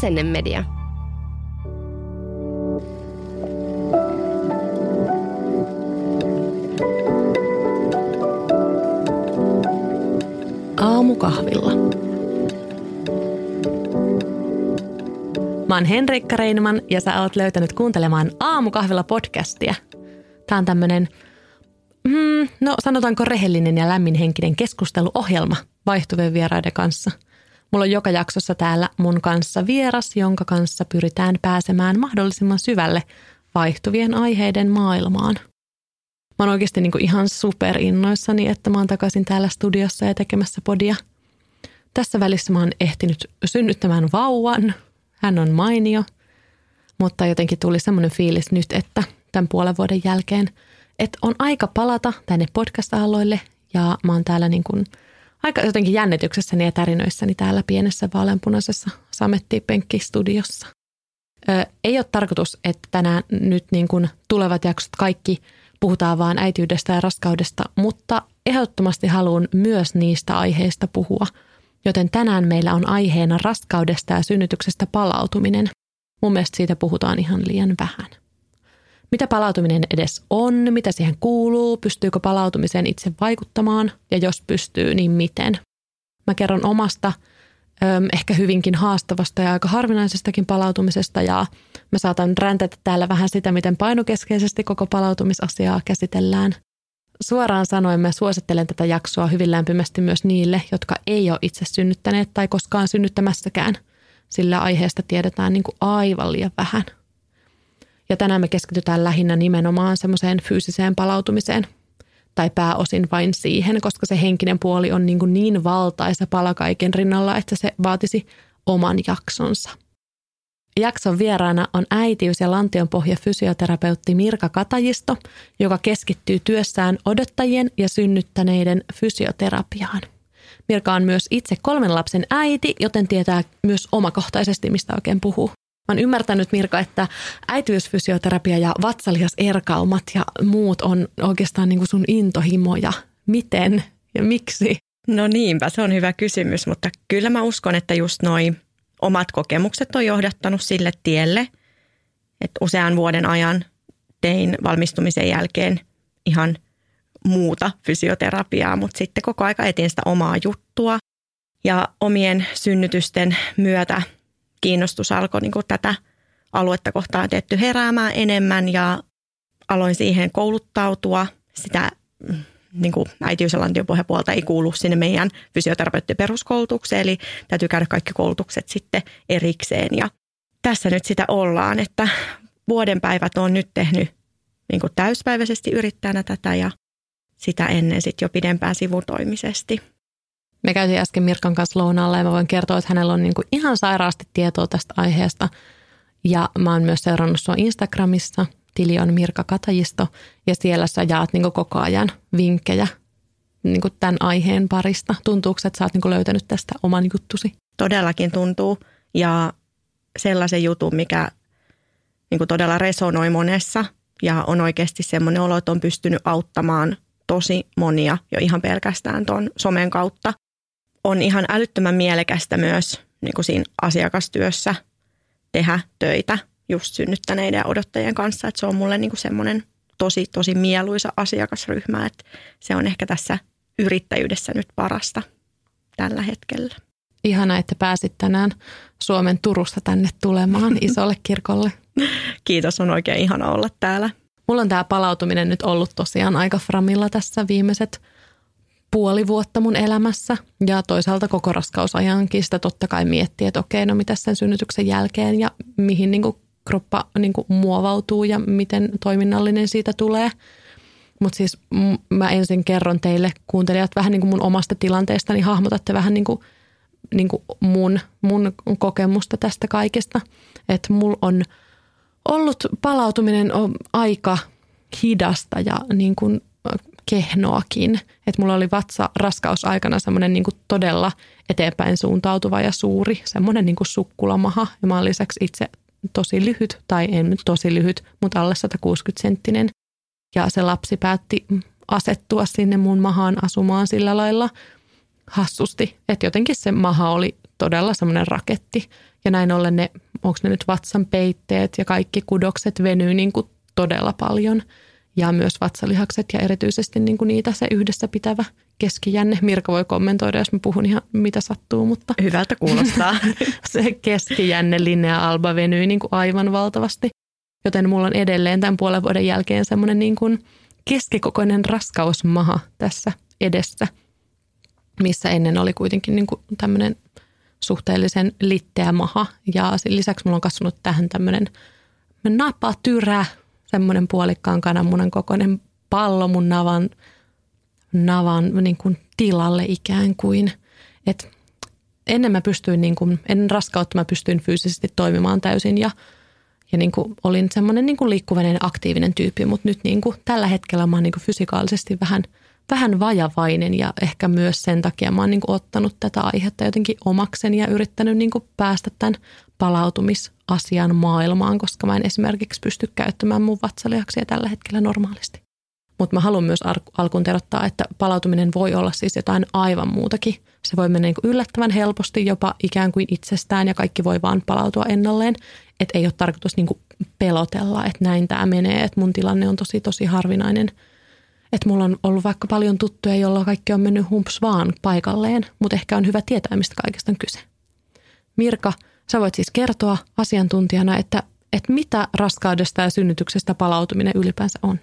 Asennemedia. Aamukahvilla. Mä oon Henrikka Reinman ja sä oot löytänyt kuuntelemaan Aamukahvilla podcastia. Tää on tämmönen, mm, no sanotaanko rehellinen ja lämminhenkinen keskusteluohjelma vaihtuvien vieraiden kanssa. Mulla on joka jaksossa täällä mun kanssa vieras, jonka kanssa pyritään pääsemään mahdollisimman syvälle vaihtuvien aiheiden maailmaan. Mä oon oikeasti niin kuin ihan superinnoissani, että mä oon takaisin täällä studiossa ja tekemässä podia. Tässä välissä mä oon ehtinyt synnyttämään vauvan. Hän on mainio, mutta jotenkin tuli semmoinen fiilis nyt, että tämän puolen vuoden jälkeen, että on aika palata tänne podcast-aloille ja mä oon täällä niin kuin aika jotenkin jännityksessäni ja tärinöissäni täällä pienessä vaaleanpunaisessa samettipenkkistudiossa. Ö, ei ole tarkoitus, että tänään nyt niin kuin tulevat jaksot kaikki – puhutaan vaan äitiydestä ja raskaudesta, mutta ehdottomasti haluan myös niistä aiheista puhua. Joten tänään meillä on aiheena raskaudesta ja synnytyksestä palautuminen. Mun mielestä siitä puhutaan ihan liian vähän. Mitä palautuminen edes on, mitä siihen kuuluu, pystyykö palautumiseen itse vaikuttamaan ja jos pystyy, niin miten. Mä kerron omasta ehkä hyvinkin haastavasta ja aika harvinaisestakin palautumisesta ja mä saatan räntätä täällä vähän sitä, miten painokeskeisesti koko palautumisasiaa käsitellään. Suoraan sanoen mä suosittelen tätä jaksoa hyvin lämpimästi myös niille, jotka ei ole itse synnyttäneet tai koskaan synnyttämässäkään, sillä aiheesta tiedetään niin kuin aivan liian vähän. Ja tänään me keskitytään lähinnä nimenomaan semmoiseen fyysiseen palautumiseen – tai pääosin vain siihen, koska se henkinen puoli on niin, kuin niin valtaisa pala kaiken rinnalla, että se vaatisi oman jaksonsa. Jakson vieraana on äitiys- ja lantionpohja fysioterapeutti Mirka Katajisto, joka keskittyy työssään odottajien ja synnyttäneiden fysioterapiaan. Mirka on myös itse kolmen lapsen äiti, joten tietää myös omakohtaisesti, mistä oikein puhuu. Mä oon ymmärtänyt Mirka, että äitiysfysioterapia ja vatsalihas-erkaumat ja muut on oikeastaan niin kuin sun intohimoja. Miten ja miksi? No niinpä, se on hyvä kysymys, mutta kyllä mä uskon, että just noi omat kokemukset on johdattanut sille tielle, että usean vuoden ajan tein valmistumisen jälkeen ihan muuta fysioterapiaa, mutta sitten koko aika etin sitä omaa juttua. Ja omien synnytysten myötä kiinnostus alkoi niin kuin tätä aluetta kohtaan tietty heräämään enemmän ja aloin siihen kouluttautua. Sitä mm, niin kuin äitiys- ja ei kuulu sinne meidän fysioterapeuttien peruskoulutukseen, eli täytyy käydä kaikki koulutukset sitten erikseen. Ja tässä nyt sitä ollaan, että vuoden päivät on nyt tehnyt niin kuin täyspäiväisesti yrittäjänä tätä ja sitä ennen sitten jo pidempään sivutoimisesti. Me käytiin äsken Mirkan kanssa lounaalla ja mä voin kertoa, että hänellä on niin kuin ihan sairaasti tietoa tästä aiheesta. Ja mä oon myös seurannut sua Instagramissa. Tili on Mirka Katajisto ja siellä sä jaat niin koko ajan vinkkejä niin kuin tämän aiheen parista. Tuntuuko, että sä oot niin löytänyt tästä oman juttusi? Todellakin tuntuu ja sellaisen jutun, mikä niin kuin todella resonoi monessa ja on oikeasti semmoinen olo, että on pystynyt auttamaan tosi monia jo ihan pelkästään tuon somen kautta on ihan älyttömän mielekästä myös niin kuin siinä asiakastyössä tehdä töitä just synnyttäneiden ja odottajien kanssa. Että se on mulle niin kuin semmoinen tosi, tosi mieluisa asiakasryhmä, että se on ehkä tässä yrittäjyydessä nyt parasta tällä hetkellä. Ihana, että pääsit tänään Suomen Turusta tänne tulemaan isolle kirkolle. Kiitos, on oikein ihana olla täällä. Mulla on tämä palautuminen nyt ollut tosiaan aika framilla tässä viimeiset puoli vuotta mun elämässä ja toisaalta koko raskausajankin sitä totta kai miettii, että okei, no mitä sen synnytyksen jälkeen ja mihin niin kuin kroppa niin kuin muovautuu ja miten toiminnallinen siitä tulee. Mutta siis mä ensin kerron teille kuuntelijat vähän niin kuin mun omasta tilanteesta, niin hahmotatte vähän niin kuin, niin kuin mun, mun kokemusta tästä kaikesta. Että mulla on ollut palautuminen aika hidasta ja niin kuin kehnoakin. Että mulla oli vatsa raskausaikana semmoinen niin todella eteenpäin suuntautuva ja suuri, semmoinen niin sukkulamaha. Ja mä olen lisäksi itse tosi lyhyt, tai en nyt tosi lyhyt, mutta alle 160 senttinen. Ja se lapsi päätti asettua sinne mun mahaan asumaan sillä lailla hassusti, että jotenkin se maha oli todella semmoinen raketti. Ja näin ollen ne, onko ne nyt vatsan peitteet ja kaikki kudokset venyy niin kuin todella paljon. Ja myös vatsalihakset ja erityisesti niin kuin niitä se yhdessä pitävä keskijänne. Mirka voi kommentoida, jos mä puhun ihan mitä sattuu, mutta... Hyvältä kuulostaa. se keskijänne linea alba venyy niin kuin aivan valtavasti. Joten mulla on edelleen tämän puolen vuoden jälkeen semmoinen niin kuin keskikokoinen raskausmaha tässä edessä, missä ennen oli kuitenkin niin kuin tämmöinen suhteellisen litteä maha. Ja lisäksi mulla on kasvanut tähän tämmöinen napatyrä, semmoinen puolikkaan kananmunan kokoinen pallo mun navan, navan niin kuin tilalle ikään kuin. Et ennen mä pystyin, niin kuin, ennen raskautta mä pystyin fyysisesti toimimaan täysin ja, ja niin kuin olin semmoinen niin kuin liikkuvainen aktiivinen tyyppi, mutta nyt niin kuin, tällä hetkellä mä oon niin kuin fysikaalisesti vähän, vähän vajavainen ja ehkä myös sen takia mä oon niin kuin ottanut tätä aihetta jotenkin omakseni ja yrittänyt niin kuin päästä tämän palautumisasian maailmaan, koska mä en esimerkiksi pysty käyttämään mun vatsalihaksia tällä hetkellä normaalisti. Mutta mä haluan myös alkuun terottaa, että palautuminen voi olla siis jotain aivan muutakin. Se voi mennä niin yllättävän helposti jopa ikään kuin itsestään ja kaikki voi vaan palautua ennalleen. Että ei ole tarkoitus niin pelotella, että näin tämä menee, että mun tilanne on tosi tosi harvinainen. Että mulla on ollut vaikka paljon tuttuja, joilla kaikki on mennyt humps vaan paikalleen, mutta ehkä on hyvä tietää, mistä kaikesta on kyse. Mirka, sä voit siis kertoa asiantuntijana, että, että mitä raskaudesta ja synnytyksestä palautuminen ylipäänsä on.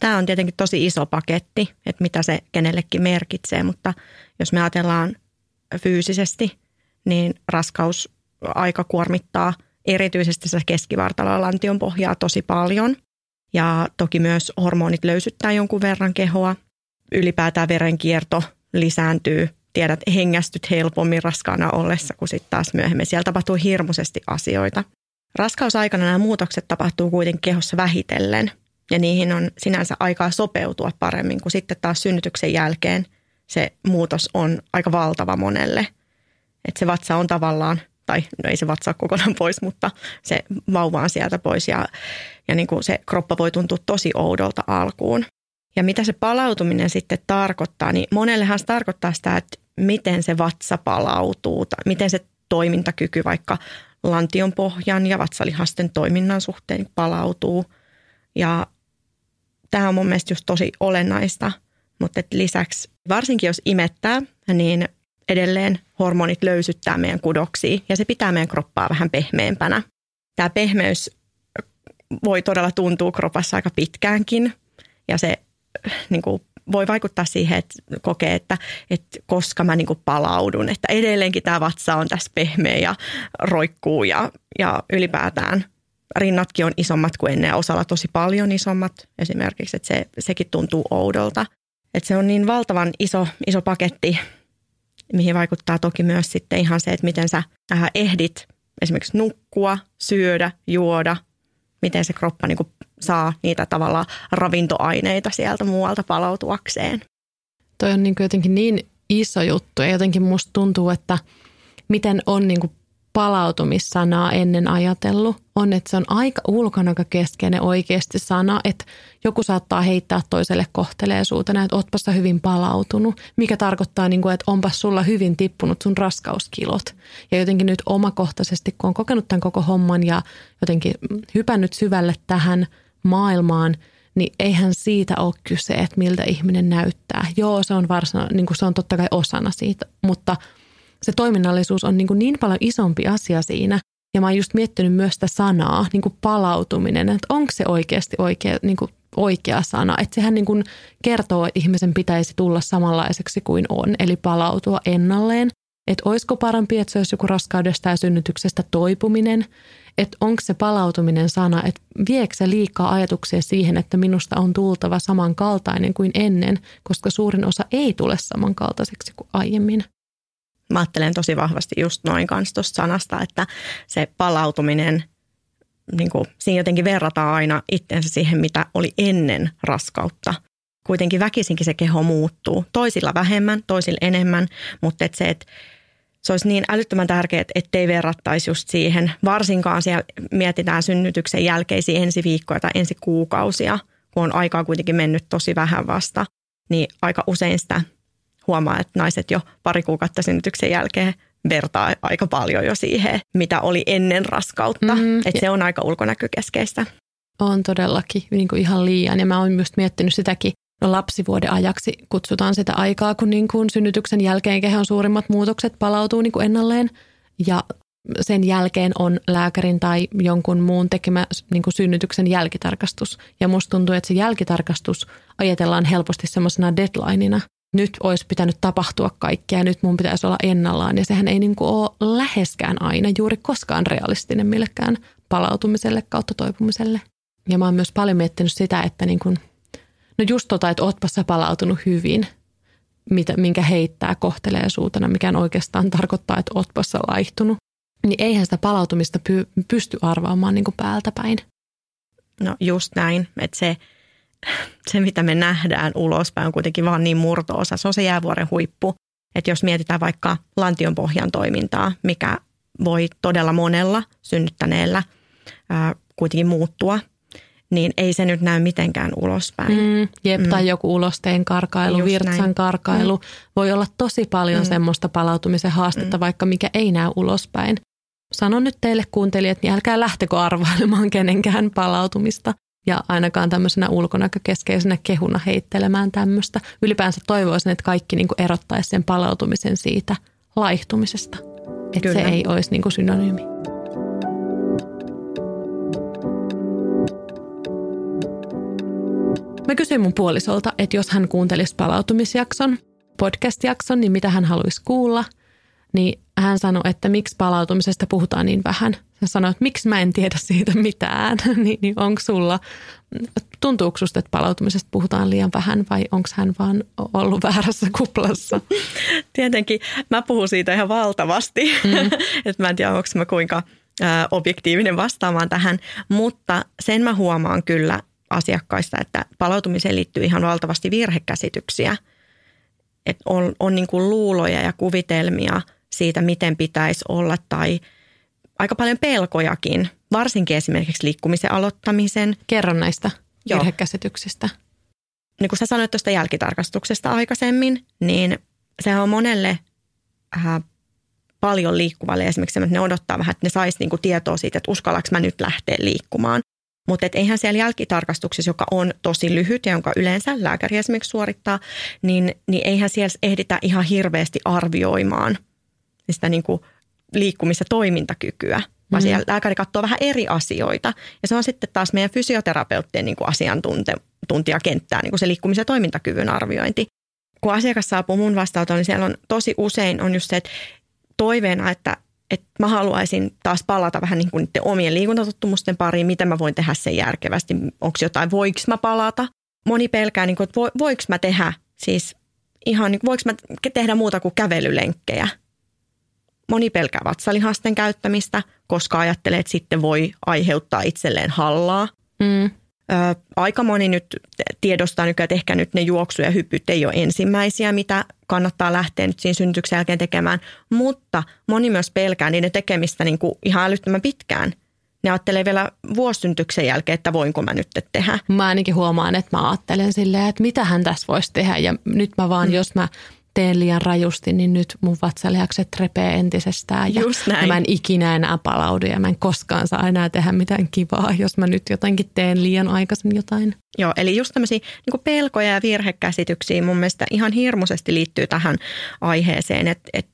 Tämä on tietenkin tosi iso paketti, että mitä se kenellekin merkitsee, mutta jos me ajatellaan fyysisesti, niin raskaus aika kuormittaa erityisesti se keskivartaloa lantion pohjaa tosi paljon. Ja toki myös hormonit löysyttää jonkun verran kehoa. Ylipäätään verenkierto lisääntyy. Tiedät, hengästyt helpommin raskaana ollessa, kun sitten taas myöhemmin siellä tapahtuu hirmuisesti asioita. Raskausaikana nämä muutokset tapahtuu kuitenkin kehossa vähitellen – ja niihin on sinänsä aikaa sopeutua paremmin kuin sitten taas synnytyksen jälkeen se muutos on aika valtava monelle. Että se vatsa on tavallaan, tai no ei se vatsa kokonaan pois, mutta se vauva on sieltä pois ja, ja niin kuin se kroppa voi tuntua tosi oudolta alkuun. Ja mitä se palautuminen sitten tarkoittaa, niin monellehan se tarkoittaa sitä, että miten se vatsa palautuu, tai miten se toimintakyky vaikka lantion pohjan ja vatsalihasten toiminnan suhteen palautuu. Ja Tämä on mun mielestä just tosi olennaista, mutta lisäksi varsinkin jos imettää, niin edelleen hormonit löysyttää meidän kudoksia ja se pitää meidän kroppaa vähän pehmeämpänä. Tämä pehmeys voi todella tuntua kropassa aika pitkäänkin ja se niin kuin, voi vaikuttaa siihen, että kokee, että, että koska mä niin kuin palaudun, että edelleenkin tämä vatsa on tässä pehmeä ja roikkuu ja, ja ylipäätään rinnatkin on isommat kuin ennen osalla tosi paljon isommat esimerkiksi, että se, sekin tuntuu oudolta. Että se on niin valtavan iso, iso paketti, mihin vaikuttaa toki myös sitten ihan se, että miten sä ehdit esimerkiksi nukkua, syödä, juoda, miten se kroppa niin saa niitä tavallaan ravintoaineita sieltä muualta palautuakseen. Toi on niin jotenkin niin iso juttu ja jotenkin musta tuntuu, että miten on niin palautumissanaa ennen ajatellut, on, että se on aika ulkonäkökeskeinen oikeasti sana, että joku saattaa heittää toiselle kohteleisuutena, että ootpas sä hyvin palautunut, mikä tarkoittaa, niin kuin, että onpas sulla hyvin tippunut sun raskauskilot. Ja jotenkin nyt omakohtaisesti, kun on kokenut tämän koko homman ja jotenkin hypännyt syvälle tähän maailmaan, niin eihän siitä ole kyse, että miltä ihminen näyttää. Joo, se on varsina, niin kuin se on totta kai osana siitä, mutta – se toiminnallisuus on niin, kuin niin paljon isompi asia siinä. Ja mä oon just miettinyt myös sitä sanaa, niin kuin palautuminen, että onko se oikeasti oikea, niin kuin oikea sana. Että sehän niin kuin kertoo, että ihmisen pitäisi tulla samanlaiseksi kuin on, eli palautua ennalleen. Että olisiko parempi, että se olisi joku raskaudesta ja synnytyksestä toipuminen, että onko se palautuminen sana, että viekö se liikaa ajatuksia siihen, että minusta on tultava samankaltainen kuin ennen, koska suurin osa ei tule samankaltaiseksi kuin aiemmin mä ajattelen tosi vahvasti just noin kanssa tuosta sanasta, että se palautuminen, niin kuin, siinä jotenkin verrataan aina itsensä siihen, mitä oli ennen raskautta. Kuitenkin väkisinkin se keho muuttuu. Toisilla vähemmän, toisilla enemmän, mutta et se, että se olisi niin älyttömän tärkeää, ettei verrattaisi just siihen. Varsinkaan siellä mietitään synnytyksen jälkeisiä ensi viikkoja tai ensi kuukausia, kun on aikaa kuitenkin mennyt tosi vähän vasta. Niin aika usein sitä huomaa, että naiset jo pari kuukautta synnytyksen jälkeen vertaa aika paljon jo siihen, mitä oli ennen raskautta. Mm, että se on aika ulkonäkökeskeistä. On todellakin niin kuin ihan liian. Ja mä oon myös miettinyt sitäkin, no lapsivuoden ajaksi kutsutaan sitä aikaa, kun niin kuin synnytyksen jälkeen kehon suurimmat muutokset palautuu niin kuin ennalleen. Ja sen jälkeen on lääkärin tai jonkun muun tekemä niin kuin synnytyksen jälkitarkastus. Ja musta tuntuu, että se jälkitarkastus ajatellaan helposti semmoisena deadlineina. Nyt olisi pitänyt tapahtua kaikkea nyt mun pitäisi olla ennallaan. Ja sehän ei niin kuin ole läheskään aina juuri koskaan realistinen millekään palautumiselle kautta toipumiselle. Ja mä oon myös paljon miettinyt sitä, että niin kuin, no just tota, että ootpa sä palautunut hyvin, mitä, minkä heittää kohtelee suutena, mikä oikeastaan tarkoittaa, että ootpa sä laihtunut niin eihän sitä palautumista py- pysty arvaamaan niin kuin päältä päin. No just näin, että se, se mitä me nähdään ulospäin on kuitenkin vaan niin murtoosa. Se on se jäävuoren huippu. Että jos mietitään vaikka lantion pohjan toimintaa, mikä voi todella monella synnyttäneellä ää, kuitenkin muuttua, niin ei se nyt näy mitenkään ulospäin. Mm, jep, mm. tai joku ulosteen karkailu, Just virtsan näin. karkailu. Mm. Voi olla tosi paljon mm. semmoista palautumisen haastetta, mm. vaikka mikä ei näy ulospäin sanon nyt teille kuuntelijat, niin älkää lähtekö arvailemaan kenenkään palautumista ja ainakaan tämmöisenä ulkonäkökeskeisenä kehuna heittelemään tämmöistä. Ylipäänsä toivoisin, että kaikki niin erottaisi sen palautumisen siitä laihtumisesta. Että se ei olisi niin synonyymi. Mä kysyin mun puolisolta, että jos hän kuuntelisi palautumisjakson, podcast-jakson, niin mitä hän haluaisi kuulla – niin hän sanoi, että miksi palautumisesta puhutaan niin vähän. Hän sanoi, että miksi mä en tiedä siitä mitään. niin, niin onko sulla, tuntuuko susta, että palautumisesta puhutaan liian vähän vai onko hän vaan ollut väärässä kuplassa? Tietenkin mä puhun siitä ihan valtavasti. Mm. että mä en tiedä, onko mä kuinka objektiivinen vastaamaan tähän, mutta sen mä huomaan kyllä asiakkaista, että palautumiseen liittyy ihan valtavasti virhekäsityksiä. Että on, on niin kuin luuloja ja kuvitelmia – siitä, miten pitäisi olla tai aika paljon pelkojakin, varsinkin esimerkiksi liikkumisen aloittamisen. Kerro näistä Joo. virhekäsityksistä. Niin kuin sä sanoit tuosta jälkitarkastuksesta aikaisemmin, niin sehän on monelle äh, paljon liikkuvalle esimerkiksi, että ne odottaa vähän, että ne saisi niinku tietoa siitä, että uskallaks mä nyt lähteä liikkumaan. Mutta eihän siellä jälkitarkastuksessa, joka on tosi lyhyt ja jonka yleensä lääkäri esimerkiksi suorittaa, niin, niin eihän siellä ehditä ihan hirveästi arvioimaan – sitä niin kuin liikkumis- ja toimintakykyä, vaan mm. siellä lääkäri katsoo vähän eri asioita. Ja se on sitten taas meidän fysioterapeuttien niin kuin asiantuntijakenttää, niin kuin se liikkumisen ja toimintakyvyn arviointi. Kun asiakas saapuu mun vastaanotoon, niin siellä on tosi usein on just se, että toiveena, että, että mä haluaisin taas palata vähän niin kuin niiden omien liikuntatottumusten pariin, miten mä voin tehdä sen järkevästi, onko jotain, voiko mä palata. Moni pelkää, niin kuin, että voiko mä tehdä siis ihan, niin voiko mä tehdä muuta kuin kävelylenkkejä Moni pelkää vatsalihasten käyttämistä, koska ajattelee, että sitten voi aiheuttaa itselleen hallaa. Mm. Aika moni nyt tiedostaa nykyään, että ehkä nyt ne juoksu- ja hypyt ei ole ensimmäisiä, mitä kannattaa lähteä nyt siinä synnytyksen jälkeen tekemään. Mutta moni myös pelkää niiden tekemistä niin kuin ihan älyttömän pitkään. Ne ajattelee vielä vuosisyntyksen jälkeen, että voinko mä nyt tehdä. Mä ainakin huomaan, että mä ajattelen silleen, että mitä hän tässä voisi tehdä. Ja nyt mä vaan, mm. jos mä teen liian rajusti, niin nyt mun vatsalihakset repee entisestään. Ja, Just näin. ja mä en ikinä enää palaudu ja mä en koskaan saa enää tehdä mitään kivaa, jos mä nyt jotenkin teen liian aikaisin jotain. Joo, eli just tämmöisiä niin pelkoja ja virhekäsityksiä mun mielestä ihan hirmuisesti liittyy tähän aiheeseen, että, että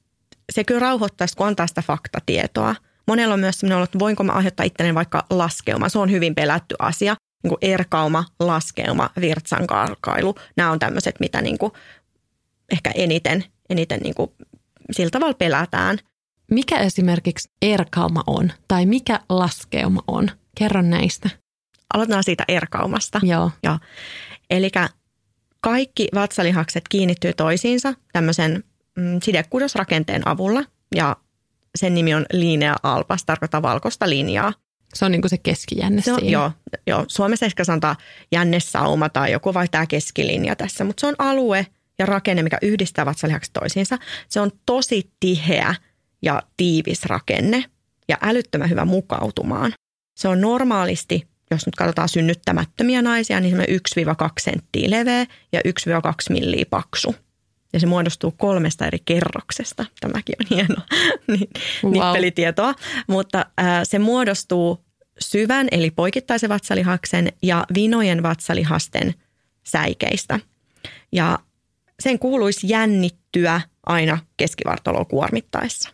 se kyllä rauhoittaisi, kun antaa sitä faktatietoa. Monella on myös sellainen että voinko mä aiheuttaa itteni vaikka laskeuma. Se on hyvin pelätty asia. Niin kuin erkauma, laskeuma, virtsankarkailu. Nämä on tämmöiset, mitä niin kuin ehkä eniten, eniten niin kuin sillä tavalla pelätään. Mikä esimerkiksi erkauma on tai mikä laskeuma on? Kerro näistä. Aloitetaan siitä erkaumasta. Joo. Joo. Eli kaikki vatsalihakset kiinnittyy toisiinsa tämmöisen mm, sidekudosrakenteen avulla ja sen nimi on linea alpas, tarkoittaa valkoista linjaa. Se on niin kuin se keskijänne se on, siinä. Joo, joo, Suomessa ehkä sanotaan jännesauma tai joku vai tämä keskilinja tässä, mutta se on alue, ja rakenne, mikä yhdistää vatsalihakset toisiinsa. Se on tosi tiheä ja tiivis rakenne ja älyttömän hyvä mukautumaan. Se on normaalisti, jos nyt katsotaan synnyttämättömiä naisia, niin 1-2 senttiä leveä ja 1-2 milliä paksu. ja se muodostuu kolmesta eri kerroksesta. Tämäkin on hieno wow. nippelitietoa, mutta ää, se muodostuu syvän eli poikittaisen vatsalihaksen ja vinojen vatsalihasten säikeistä. Ja sen kuuluisi jännittyä aina keskivartaloa kuormittaessa.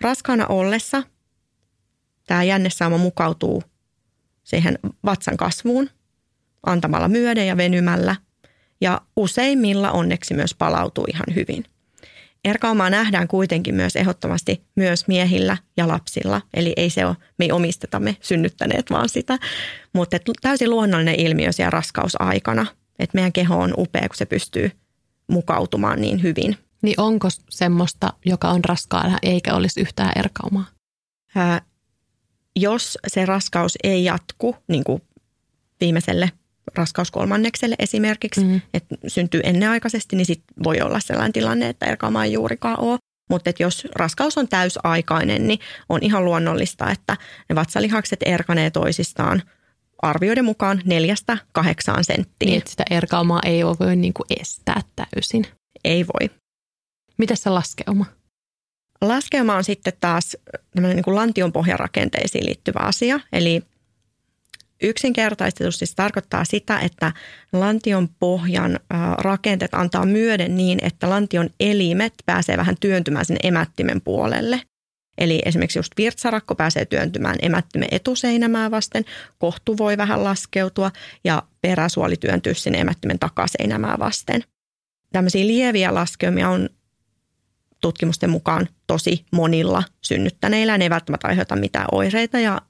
Raskaana ollessa tämä jännesauma mukautuu siihen vatsan kasvuun antamalla myöden ja venymällä ja useimmilla onneksi myös palautuu ihan hyvin. Erkaumaa nähdään kuitenkin myös ehdottomasti myös miehillä ja lapsilla, eli ei se ole, me ei omisteta me synnyttäneet vaan sitä, mutta täysin luonnollinen ilmiö siellä raskausaikana, että meidän keho on upea, kun se pystyy mukautumaan niin hyvin. Niin onko semmoista, joka on raskaana eikä olisi yhtään erkaumaa? Ää, jos se raskaus ei jatku niin kuin viimeiselle raskauskolmannekselle esimerkiksi, mm. että syntyy ennenaikaisesti, niin sit voi olla sellainen tilanne, että erkaumaa ei juurikaan ole. Mutta jos raskaus on täysaikainen, niin on ihan luonnollista, että ne vatsalihakset erkanee toisistaan arvioiden mukaan neljästä kahdeksaan senttiin. Niin, että sitä erkaumaa ei voi niinku estää täysin. Ei voi. Miten se laskeuma? Laskeuma on sitten taas niin kuin lantion pohjarakenteisiin liittyvä asia. Eli Yksinkertaistetusti se tarkoittaa sitä, että lantion pohjan rakenteet antaa myöden niin, että lantion elimet pääsee vähän työntymään sinne emättimen puolelle. Eli esimerkiksi just virtsarakko pääsee työntymään emättimen etuseinämää vasten, kohtu voi vähän laskeutua ja peräsuoli työntyy sinne emättimen takaseinämää vasten. Tämmöisiä lieviä laskeumia on tutkimusten mukaan tosi monilla synnyttäneillä. Ne ei välttämättä aiheuta mitään oireita ja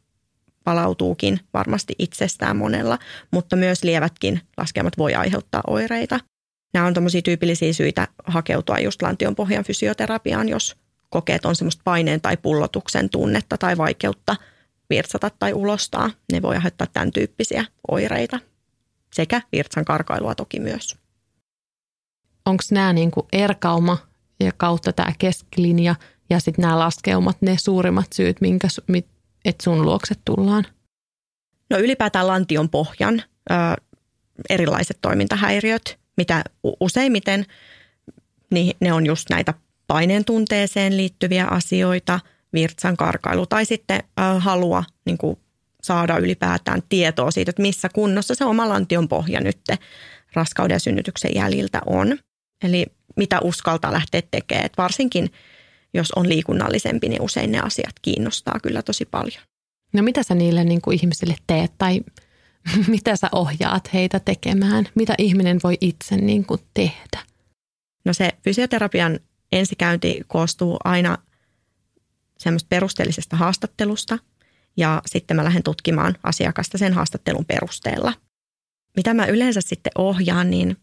palautuukin varmasti itsestään monella, mutta myös lievätkin laskelmat voi aiheuttaa oireita. Nämä on tämmöisiä tyypillisiä syitä hakeutua just lantion pohjan fysioterapiaan, jos kokeet on semmoista paineen tai pullotuksen tunnetta tai vaikeutta virtsata tai ulostaa. Ne voi aiheuttaa tämän tyyppisiä oireita sekä virtsan karkailua toki myös. Onko nämä niin kuin erkauma ja kautta tämä keskilinja ja sitten nämä laskeumat ne suurimmat syyt, minkä, että sun luokset tullaan? No ylipäätään lantion pohjan ö, erilaiset toimintahäiriöt, mitä useimmiten niin ne on just näitä paineen tunteeseen liittyviä asioita, virtsan karkailu tai sitten ö, halua niin kuin saada ylipäätään tietoa siitä, että missä kunnossa se oma lantion pohja nyt raskauden ja synnytyksen jäljiltä on. Eli mitä uskaltaa lähteä tekemään, että varsinkin – jos on liikunnallisempi, niin usein ne asiat kiinnostaa kyllä tosi paljon. No mitä sä niille niin kuin ihmisille teet tai mitä sä ohjaat heitä tekemään? Mitä ihminen voi itse niin kuin tehdä? No se fysioterapian ensikäynti koostuu aina semmoista perusteellisesta haastattelusta ja sitten mä lähden tutkimaan asiakasta sen haastattelun perusteella. Mitä mä yleensä sitten ohjaan, niin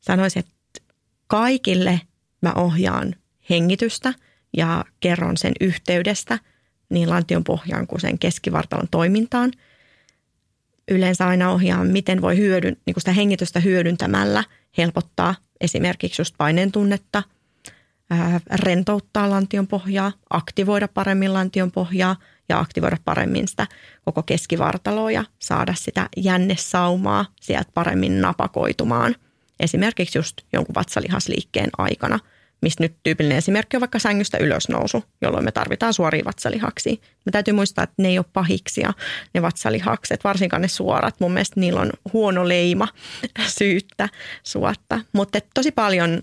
sanoisin, että kaikille mä ohjaan hengitystä ja kerron sen yhteydestä niin lantion pohjaan kuin sen keskivartalon toimintaan. Yleensä aina ohjaan, miten voi hyödyn, niin sitä hengitystä hyödyntämällä helpottaa esimerkiksi just paineen tunnetta, rentouttaa lantion pohjaa, aktivoida paremmin lantion pohjaa ja aktivoida paremmin sitä koko keskivartaloa ja saada sitä jännesaumaa sieltä paremmin napakoitumaan. Esimerkiksi just jonkun vatsalihasliikkeen aikana – mistä nyt tyypillinen esimerkki on vaikka sängystä ylösnousu, jolloin me tarvitaan suoria vatsalihaksia. Me täytyy muistaa, että ne ei ole pahiksia, ne vatsalihakset, varsinkaan ne suorat. Mun mielestä niillä on huono leima syyttä suotta. Mutta tosi paljon,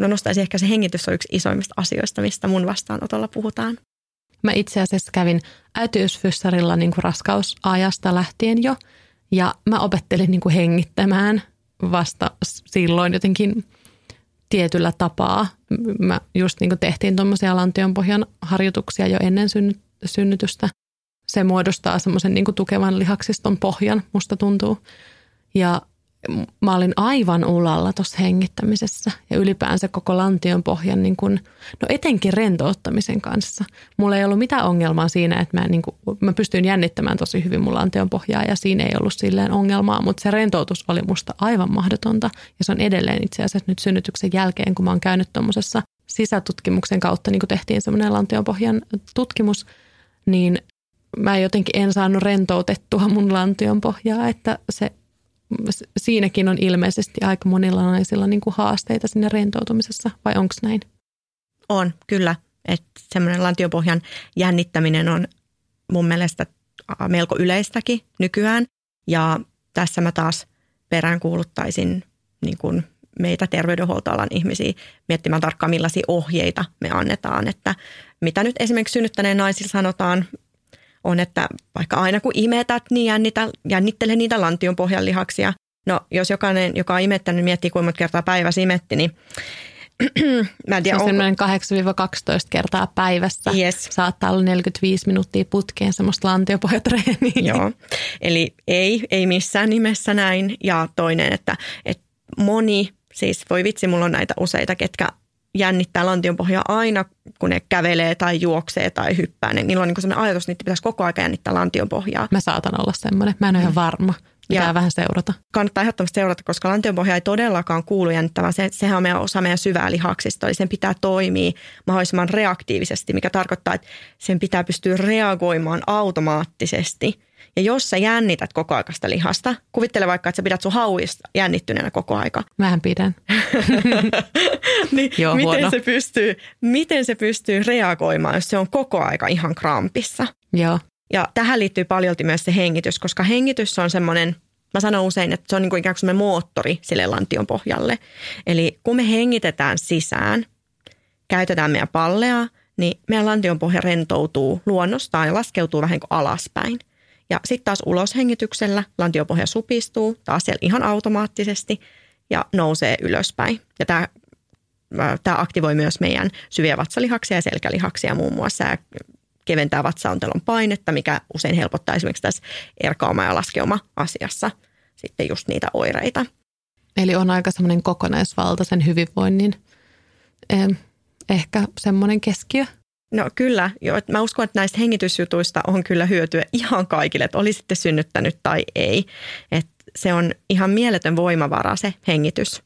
no nostaisin ehkä se hengitys on yksi isoimmista asioista, mistä mun vastaanotolla puhutaan. Mä itse asiassa kävin äitiysfyssarilla niin kuin raskausajasta lähtien jo ja mä opettelin niin kuin hengittämään vasta silloin jotenkin – tietyllä tapaa. Mä just niin kuin tehtiin tuommoisia lantionpohjan harjoituksia jo ennen synnytystä. Se muodostaa semmoisen niin tukevan lihaksiston pohjan, musta tuntuu. Ja mä olin aivan ulalla tuossa hengittämisessä ja ylipäänsä koko lantion pohjan, niin kun, no etenkin rentouttamisen kanssa. Mulla ei ollut mitään ongelmaa siinä, että mä, niin kun, mä pystyin jännittämään tosi hyvin mun lantion pohjaa ja siinä ei ollut silleen ongelmaa, mutta se rentoutus oli musta aivan mahdotonta ja se on edelleen itse asiassa nyt synnytyksen jälkeen, kun mä oon käynyt tuommoisessa sisätutkimuksen kautta, niin kun tehtiin semmoinen lantion pohjan tutkimus, niin mä jotenkin en saanut rentoutettua mun lantion pohjaa, että se siinäkin on ilmeisesti aika monilla naisilla niin kuin haasteita sinne rentoutumisessa, vai onko näin? On, kyllä. Että semmoinen lantiopohjan jännittäminen on mun mielestä melko yleistäkin nykyään. Ja tässä mä taas peräänkuuluttaisin niin kuin meitä terveydenhuoltoalan ihmisiä miettimään tarkkaan, millaisia ohjeita me annetaan. Että mitä nyt esimerkiksi synnyttäneen naisilla sanotaan, on, että vaikka aina kun imetät, niin jännitä, jännittele niitä lantion pohjan lihaksia. No jos jokainen, joka on imettänyt, miettii kuinka monta kertaa päivässä imetti, niin mä en tiedä, se on onko... 8-12 kertaa päivässä. Yes. Saattaa olla 45 minuuttia putkeen semmoista lantiopohjatreeniä. Joo, eli ei, ei missään nimessä näin. Ja toinen, että, että moni, siis voi vitsi, mulla on näitä useita, ketkä jännittää lantionpohjaa aina, kun ne kävelee tai juoksee tai hyppää. Niin niillä on niin sellainen ajatus, että pitäisi koko ajan jännittää lantionpohjaa. Mä saatan olla semmoinen. Mä en ole ihan varma. Pitää ja vähän seurata. Kannattaa ehdottomasti seurata, koska lantionpohja ei todellakaan kuulu jännittävään. Se, sehän on meidän osa meidän syvää lihaksista, eli sen pitää toimia mahdollisimman reaktiivisesti, mikä tarkoittaa, että sen pitää pystyä reagoimaan automaattisesti – ja jos sä jännität koko aikaista lihasta, kuvittele vaikka, että sä pidät sun hauista jännittyneenä koko aika. Mähän pidän. niin Joo, miten, se pystyy, miten se pystyy reagoimaan, jos se on koko aika ihan krampissa? Joo. Ja tähän liittyy paljolti myös se hengitys, koska hengitys on semmoinen, mä sanon usein, että se on niin kuin ikään kuin moottori sille lantion pohjalle. Eli kun me hengitetään sisään, käytetään meidän pallea, niin meidän lantion pohja rentoutuu luonnostaan ja laskeutuu vähän kuin alaspäin. Ja sitten taas uloshengityksellä lantiopohja supistuu taas siellä ihan automaattisesti ja nousee ylöspäin. Ja tämä tämä aktivoi myös meidän syviä vatsalihaksia ja selkälihaksia muun muassa ja keventää vatsaontelon painetta, mikä usein helpottaa esimerkiksi tässä erkauma- ja laskeuma-asiassa sitten just niitä oireita. Eli on aika semmoinen kokonaisvaltaisen hyvinvoinnin eh, ehkä semmoinen keskiö. No kyllä, jo, mä uskon, että näistä hengitysjutuista on kyllä hyötyä ihan kaikille, että oli sitten synnyttänyt tai ei. Et se on ihan mieletön voimavara se hengitys.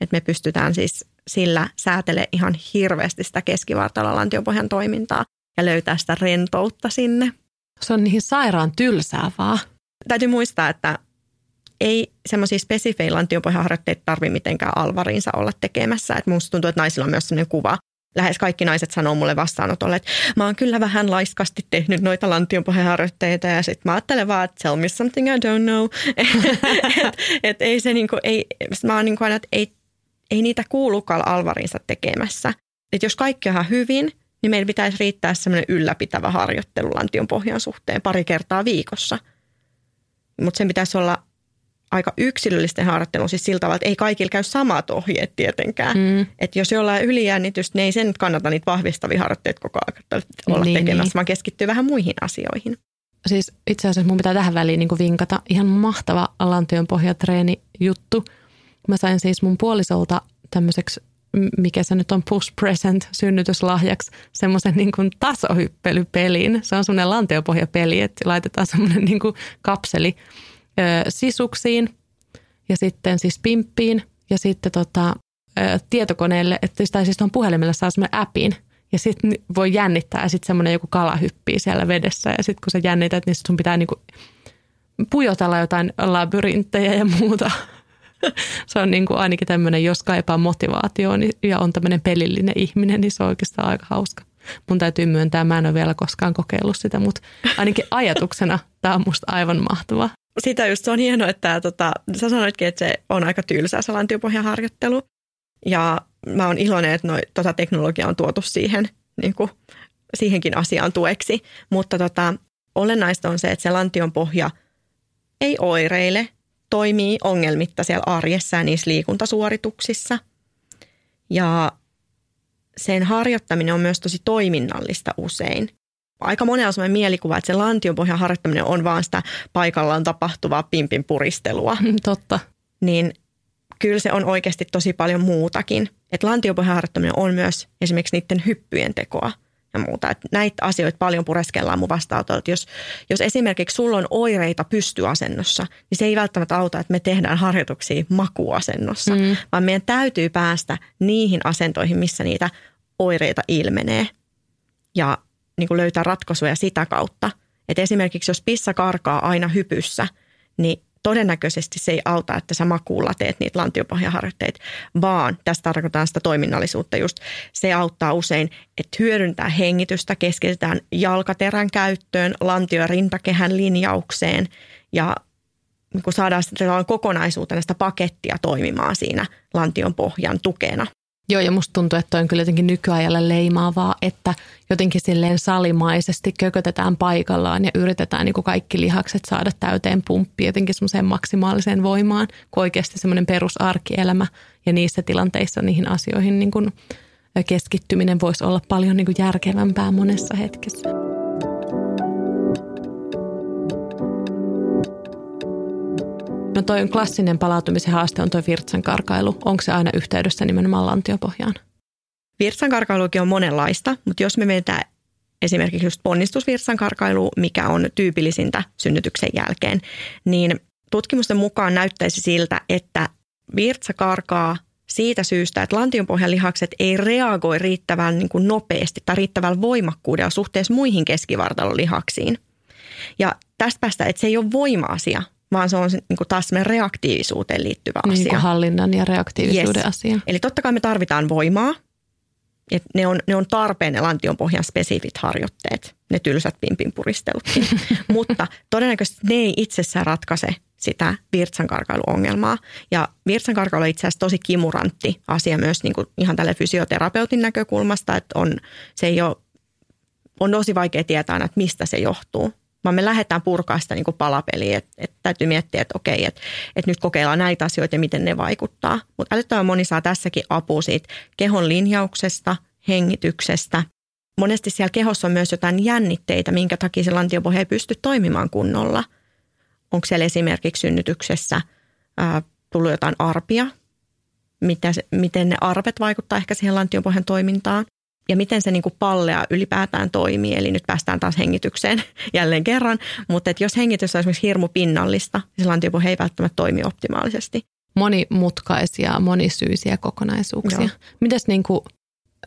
Että me pystytään siis sillä säätele ihan hirveästi sitä keskivartalo-lantiopohjan toimintaa ja löytää sitä rentoutta sinne. Se on niin sairaan tylsää vaan. Täytyy muistaa, että ei semmoisia spesifejä lantiopohjaharjoitteita tarvitse mitenkään alvariinsa olla tekemässä. Et musta tuntuu, että naisilla on myös sellainen kuva, lähes kaikki naiset sanoo mulle vastaanotolle, että mä oon kyllä vähän laiskasti tehnyt noita lantionpohjaharjoitteita ja sitten mä ajattelen vaan, että tell me something I don't know. et, et ei se niinku, ei, mä oon niinku aina, että ei, ei niitä kuulukaan alvarinsa tekemässä. Että jos kaikki on hyvin, niin meillä pitäisi riittää semmoinen ylläpitävä harjoittelu lantion pohjan suhteen pari kertaa viikossa. Mutta sen pitäisi olla aika yksilöllisten harjoittelun, siis sillä tavalla, että ei kaikilla käy samat ohjeet tietenkään. Mm. Että jos jollain ylijännitystä, niin ei sen kannata niitä vahvistavia harjoitteita koko ajan olla niin, tekemässä, niin. vaan keskittyy vähän muihin asioihin. Siis itse asiassa mun pitää tähän väliin niin vinkata ihan mahtava lantion pohjatreeni juttu. Mä sain siis mun puolisolta tämmöiseksi, mikä se nyt on push present synnytyslahjaksi, semmoisen niin kuin tasohyppelypelin. Se on semmoinen lantiopohjapeli, että laitetaan semmoinen niin kuin kapseli sisuksiin ja sitten siis pimppiin ja sitten tota, tietokoneelle, että tai siis tuon puhelimelle saa semmoinen appin ja sitten voi jännittää ja sitten semmoinen joku kala hyppii siellä vedessä ja sitten kun sä jännität, niin sun pitää niinku pujotella jotain labyrinttejä ja muuta. se on niinku ainakin tämmöinen, jos kaipaa motivaatioon niin, ja on tämmöinen pelillinen ihminen, niin se on oikeastaan aika hauska. Mun täytyy myöntää, mä en ole vielä koskaan kokeillut sitä, mutta ainakin ajatuksena tämä on musta aivan mahtavaa sitä just se on hienoa, että tota, sä sanoitkin, että se on aika tylsää se lantiopohjaharjoittelu. Ja mä oon iloinen, että noi, tota teknologia on tuotu siihen, niin kuin, siihenkin asiaan tueksi. Mutta tota, olennaista on se, että se lantion pohja ei oireile, toimii ongelmitta siellä arjessa ja niissä liikuntasuorituksissa. Ja sen harjoittaminen on myös tosi toiminnallista usein aika monella on sellainen mielikuva, että se lantiopohjan harjoittaminen on vaan sitä paikallaan tapahtuvaa pimpin puristelua. Totta. Niin kyllä se on oikeasti tosi paljon muutakin. Että lantiopohjan harjoittaminen on myös esimerkiksi niiden hyppyjen tekoa ja muuta. Että näitä asioita paljon pureskellaan mun vastaanotolla. Jos, jos esimerkiksi sulla on oireita pystyasennossa, niin se ei välttämättä auta, että me tehdään harjoituksia makuasennossa, mm. vaan meidän täytyy päästä niihin asentoihin, missä niitä oireita ilmenee. Ja niin kuin löytää ratkaisuja sitä kautta. Että esimerkiksi jos pissa karkaa aina hypyssä, niin todennäköisesti se ei auta, että sä makuulla teet niitä lantiopohjaharjoitteita, vaan tässä tarkoitetaan sitä toiminnallisuutta just. Se auttaa usein, että hyödyntää hengitystä, keskitytään jalkaterän käyttöön, lantio- ja rintakehän linjaukseen ja kun saadaan sitä kokonaisuutena sitä pakettia toimimaan siinä lantion pohjan tukena. Joo, ja musta tuntuu, että on kyllä jotenkin nykyajalle leimaavaa, että jotenkin silleen salimaisesti kökötetään paikallaan ja yritetään niin kuin kaikki lihakset saada täyteen pumppi jotenkin semmoiseen maksimaaliseen voimaan, kun oikeasti semmoinen perusarkielämä ja niissä tilanteissa niihin asioihin niin kuin keskittyminen voisi olla paljon niin kuin järkevämpää monessa hetkessä. No toi on klassinen palautumisen haaste on toi virtsan karkailu. Onko se aina yhteydessä nimenomaan lantiopohjaan? Virtsan karkailukin on monenlaista, mutta jos me menetään esimerkiksi just ponnistusvirtsan karkailu, mikä on tyypillisintä synnytyksen jälkeen, niin tutkimusten mukaan näyttäisi siltä, että virtsa karkaa siitä syystä, että lantionpohjan lihakset ei reagoi riittävän niin kuin nopeasti tai riittävällä voimakkuudella suhteessa muihin keskivartalon lihaksiin. Ja tästä päästä, että se ei ole voima-asia, vaan se on niin kuin taas reaktiivisuuteen liittyvä niin asia. Niin hallinnan ja reaktiivisuuden yes. asia. Eli totta kai me tarvitaan voimaa. Et ne, on, ne on tarpeen ne lantionpohjan spesifit harjoitteet, ne tylsät pimpinpuristelutkin. Mutta todennäköisesti ne ei itsessään ratkaise sitä virtsankarkailuongelmaa. Ja virtsankarkailu on itse asiassa tosi kimurantti asia myös niin kuin ihan tälle fysioterapeutin näkökulmasta, että on, se ei ole, on tosi vaikea tietää että mistä se johtuu vaan me lähdetään purkaa sitä niin kuin palapeliä. Että et täytyy miettiä, että okei, että et nyt kokeillaan näitä asioita ja miten ne vaikuttaa. Mutta älyttömän moni saa tässäkin apua siitä kehon linjauksesta, hengityksestä. Monesti siellä kehossa on myös jotain jännitteitä, minkä takia se lantiopohja ei pysty toimimaan kunnolla. Onko siellä esimerkiksi synnytyksessä ää, tullut jotain arpia, mitä se, miten ne arvet vaikuttaa ehkä siihen lantiopohjan toimintaan ja miten se niin kuin pallea ylipäätään toimii. Eli nyt päästään taas hengitykseen jälleen kerran. Mutta että jos hengitys on esimerkiksi hirmu pinnallista, niin se lantiopohja ei välttämättä toimi optimaalisesti. Monimutkaisia, monisyisiä kokonaisuuksia. Joo. Mites niin kuin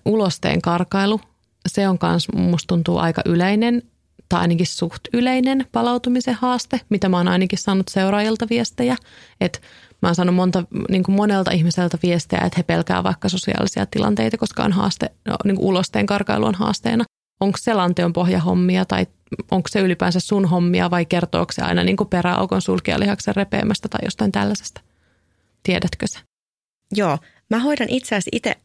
ulosteen karkailu? Se on myös, musta tuntuu aika yleinen tai ainakin suht yleinen palautumisen haaste, mitä mä oon ainakin saanut seuraajilta viestejä, että Mä oon saanut monta, niin kuin monelta ihmiseltä viestejä, että he pelkää vaikka sosiaalisia tilanteita, koska on haaste, no, niin kuin ulosteen karkailu on haasteena. Onko se lantion pohjahommia tai onko se ylipäänsä sun hommia vai kertooko se aina niin kuin peräaukon sulkijalihaksen repeämästä tai jostain tällaisesta? Tiedätkö se? Joo, mä hoidan itse asiassa itse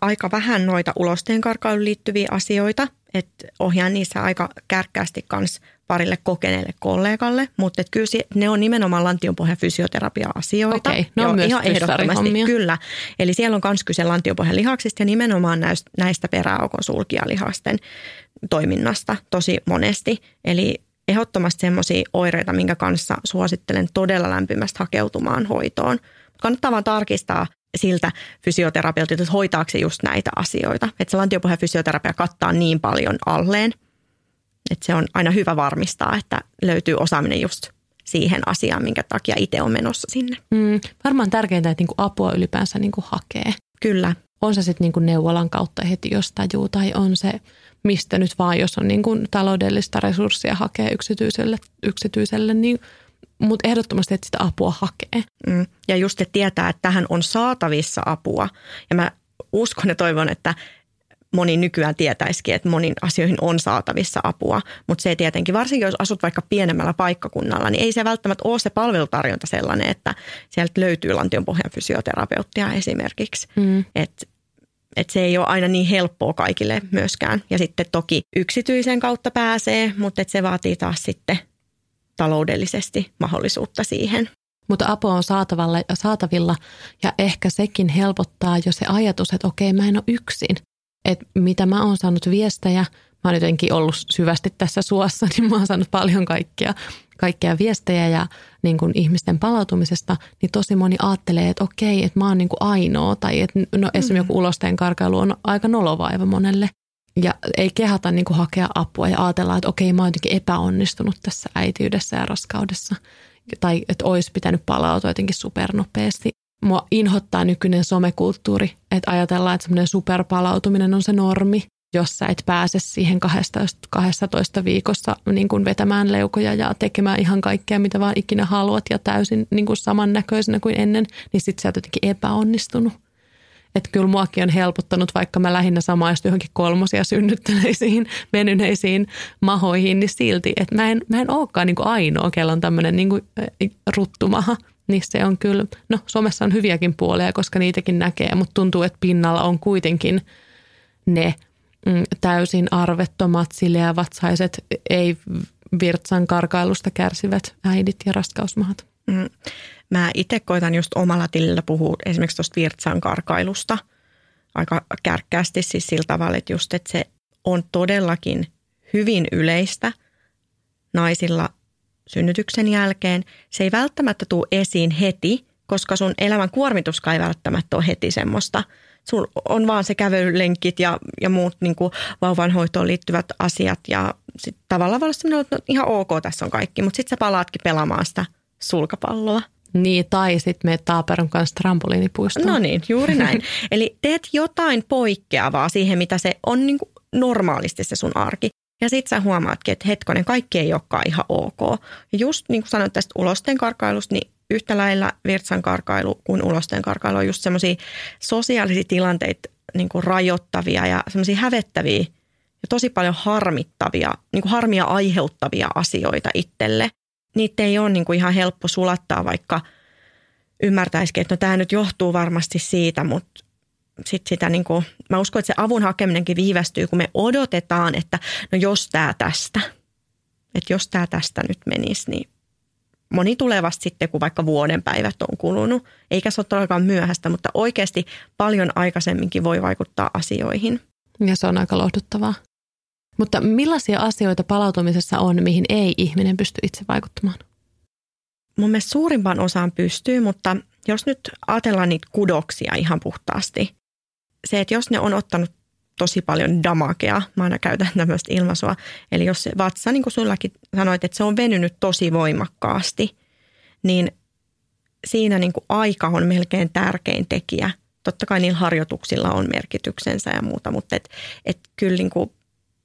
aika vähän noita ulosteen karkailuun liittyviä asioita, että ohjaan niissä aika kärkkäästi kanssa parille kokeneelle kollegalle, mutta et kyllä ne on nimenomaan lantionpohjan fysioterapia-asioita. Okei, ne on Joo, myös ihan ehdottomasti, kyllä. Eli siellä on myös kyse lantionpohjan lihaksista ja nimenomaan näistä, peräaukon sulkijalihasten toiminnasta tosi monesti. Eli ehdottomasti semmoisia oireita, minkä kanssa suosittelen todella lämpimästi hakeutumaan hoitoon. Kannattaa vaan tarkistaa siltä fysioterapeutilta, että hoitaako se just näitä asioita. Että se lantiopohjan fysioterapia kattaa niin paljon alleen, että se on aina hyvä varmistaa, että löytyy osaaminen just siihen asiaan, minkä takia itse on menossa sinne. Mm, varmaan tärkeintä, että niinku apua ylipäänsä niinku hakee. Kyllä. On se sitten niinku neuvolan kautta heti jostain juu, tai on se mistä nyt vaan, jos on niinku taloudellista resurssia hakea yksityiselle, yksityiselle niin mutta ehdottomasti, että sitä apua hakee. Mm. Ja just, että tietää, että tähän on saatavissa apua. Ja mä uskon ja toivon, että moni nykyään tietäisikin, että monin asioihin on saatavissa apua. Mutta se tietenkin, varsinkin jos asut vaikka pienemmällä paikkakunnalla, niin ei se välttämättä ole se palvelutarjonta sellainen, että sieltä löytyy lantionpohjan fysioterapeuttia esimerkiksi. Mm. Että et se ei ole aina niin helppoa kaikille myöskään. Ja sitten toki yksityisen kautta pääsee, mutta et se vaatii taas sitten taloudellisesti mahdollisuutta siihen. Mutta apua on saatavilla ja ehkä sekin helpottaa jo se ajatus, että okei mä en ole yksin. Että mitä mä oon saanut viestejä, mä oon jotenkin ollut syvästi tässä suossa, niin mä oon saanut paljon kaikkia, kaikkia viestejä ja niin kuin ihmisten palautumisesta, niin tosi moni ajattelee, että okei, että mä oon niin kuin ainoa tai että no, esimerkiksi joku ulosteen karkailu on aika nolovaiva monelle ja ei kehata niin kuin hakea apua ja ajatella, että okei, mä oon jotenkin epäonnistunut tässä äitiydessä ja raskaudessa. Tai että olisi pitänyt palautua jotenkin supernopeasti. Mua inhottaa nykyinen somekulttuuri, että ajatellaan, että semmoinen superpalautuminen on se normi. jos sä et pääse siihen 12, 12 viikossa niin kuin vetämään leukoja ja tekemään ihan kaikkea, mitä vaan ikinä haluat ja täysin niin kuin samannäköisenä kuin ennen, niin sit sä oot jotenkin epäonnistunut. Että kyllä muakin on helpottanut, vaikka mä lähinnä samaistun johonkin kolmosia synnyttäneisiin, venyneisiin mahoihin, niin silti, että mä en, mä en olekaan niin kuin ainoa, kello on tämmöinen niin ruttumaha. Niin se on kyllä, no somessa on hyviäkin puolia, koska niitäkin näkee, mutta tuntuu, että pinnalla on kuitenkin ne mm, täysin arvettomat, sileävatsaiset, ei virtsan karkailusta kärsivät äidit ja raskausmahat. Mm. Mä itse koitan just omalla tilillä puhua esimerkiksi tuosta virtsan karkailusta aika kärkkäästi siis sillä tavalla, että just, että se on todellakin hyvin yleistä naisilla synnytyksen jälkeen. Se ei välttämättä tule esiin heti, koska sun elämän kuormituskaan ei välttämättä ole heti semmoista. Sun on vaan se kävelylenkit ja, ja muut niin kuin vauvanhoitoon liittyvät asiat ja sitten tavallaan vaan että no, ihan ok, tässä on kaikki, mutta sitten sä palaatkin pelaamaan sitä sulkapalloa. Niin, tai sitten me Taaperon kanssa trampoliinipuistoon. No niin, juuri näin. Eli teet jotain poikkeavaa siihen, mitä se on niin kuin normaalisti se sun arki. Ja sitten sä huomaatkin, että hetkonen, kaikki ei olekaan ihan ok. Ja just niin kuin sanoit tästä ulosten karkailusta, niin yhtä lailla virtsan karkailu kuin ulosten karkailu on just semmoisia sosiaalisia tilanteita niin kuin rajoittavia ja semmoisia hävettäviä ja tosi paljon harmittavia, niin kuin harmia aiheuttavia asioita itselle – niitä ei ole niin kuin ihan helppo sulattaa, vaikka ymmärtäisikin, että no tämä nyt johtuu varmasti siitä, mutta sit sitä niin kuin, mä uskon, että se avun hakeminenkin viivästyy, kun me odotetaan, että no jos tämä tästä, että jos tämä tästä nyt menisi, niin moni tulee vasta sitten, kun vaikka vuoden päivät on kulunut. Eikä se ole todellakaan myöhäistä, mutta oikeasti paljon aikaisemminkin voi vaikuttaa asioihin. Ja se on aika lohduttavaa. Mutta millaisia asioita palautumisessa on, mihin ei ihminen pysty itse vaikuttamaan? Mun mielestä suurimpaan osaan pystyy, mutta jos nyt ajatellaan niitä kudoksia ihan puhtaasti, se, että jos ne on ottanut tosi paljon damakea, mä aina käytän tämmöistä ilmaisua, eli jos se vatsa, niin kuin sullakin sanoit, että se on venynyt tosi voimakkaasti, niin siinä niin kuin aika on melkein tärkein tekijä. Totta kai niillä harjoituksilla on merkityksensä ja muuta, mutta et, et kyllä niin kuin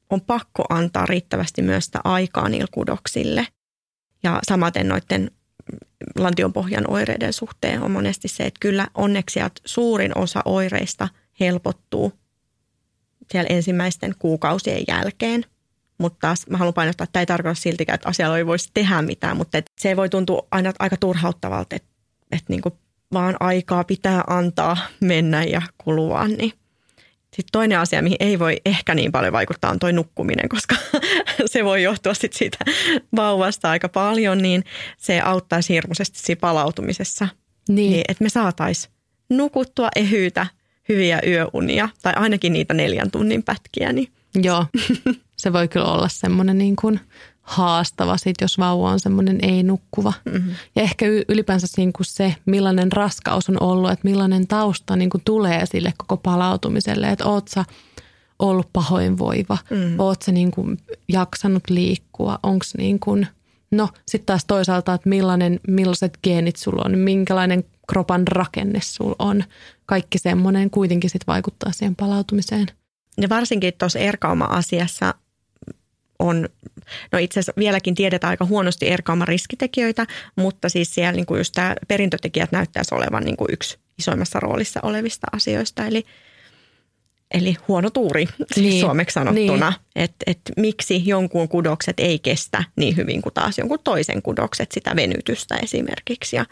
on pakko antaa riittävästi myös sitä aikaa niille kudoksille. Ja samaten noiden lantionpohjan oireiden suhteen on monesti se, että kyllä onneksi suurin osa oireista helpottuu siellä ensimmäisten kuukausien jälkeen. Mutta taas mä haluan painottaa, että tämä ei tarkoita siltikään, että asialla ei voisi tehdä mitään, mutta että se voi tuntua aina aika turhauttavalta, että, että niin kuin vaan aikaa pitää antaa mennä ja kulua, niin – sitten toinen asia, mihin ei voi ehkä niin paljon vaikuttaa, on toi nukkuminen, koska se voi johtua sit siitä vauvasta aika paljon, niin se auttaisi hirmuisesti siinä palautumisessa. Niin. niin että me saataisiin nukuttua ehyytä, hyviä yöunia tai ainakin niitä neljän tunnin pätkiä. Niin. Joo, se voi kyllä olla semmoinen niin kuin – haastava, sit, jos vauva on semmoinen ei-nukkuva. Mm-hmm. Ja ehkä ylipäänsä niin kuin se, millainen raskaus on ollut, että millainen tausta niin kuin tulee sille koko palautumiselle. Että oot sä ollut pahoinvoiva, mm-hmm. oot sä niin kuin jaksanut liikkua, onko niin kuin, no sitten taas toisaalta, että millainen, millaiset geenit sulla on, minkälainen kropan rakenne sulla on. Kaikki semmoinen kuitenkin sit vaikuttaa siihen palautumiseen. Ja varsinkin tuossa erkauma-asiassa on, no itse asiassa vieläkin tiedetään aika huonosti erkaaman riskitekijöitä, mutta siis siellä niin kuin just tämä perintötekijät näyttäisi olevan niin kuin yksi isoimmassa roolissa olevista asioista. Eli, eli huono tuuri siis niin. suomeksi sanottuna, niin. että et miksi jonkun kudokset ei kestä niin hyvin kuin taas jonkun toisen kudokset sitä venytystä esimerkiksi. Ja,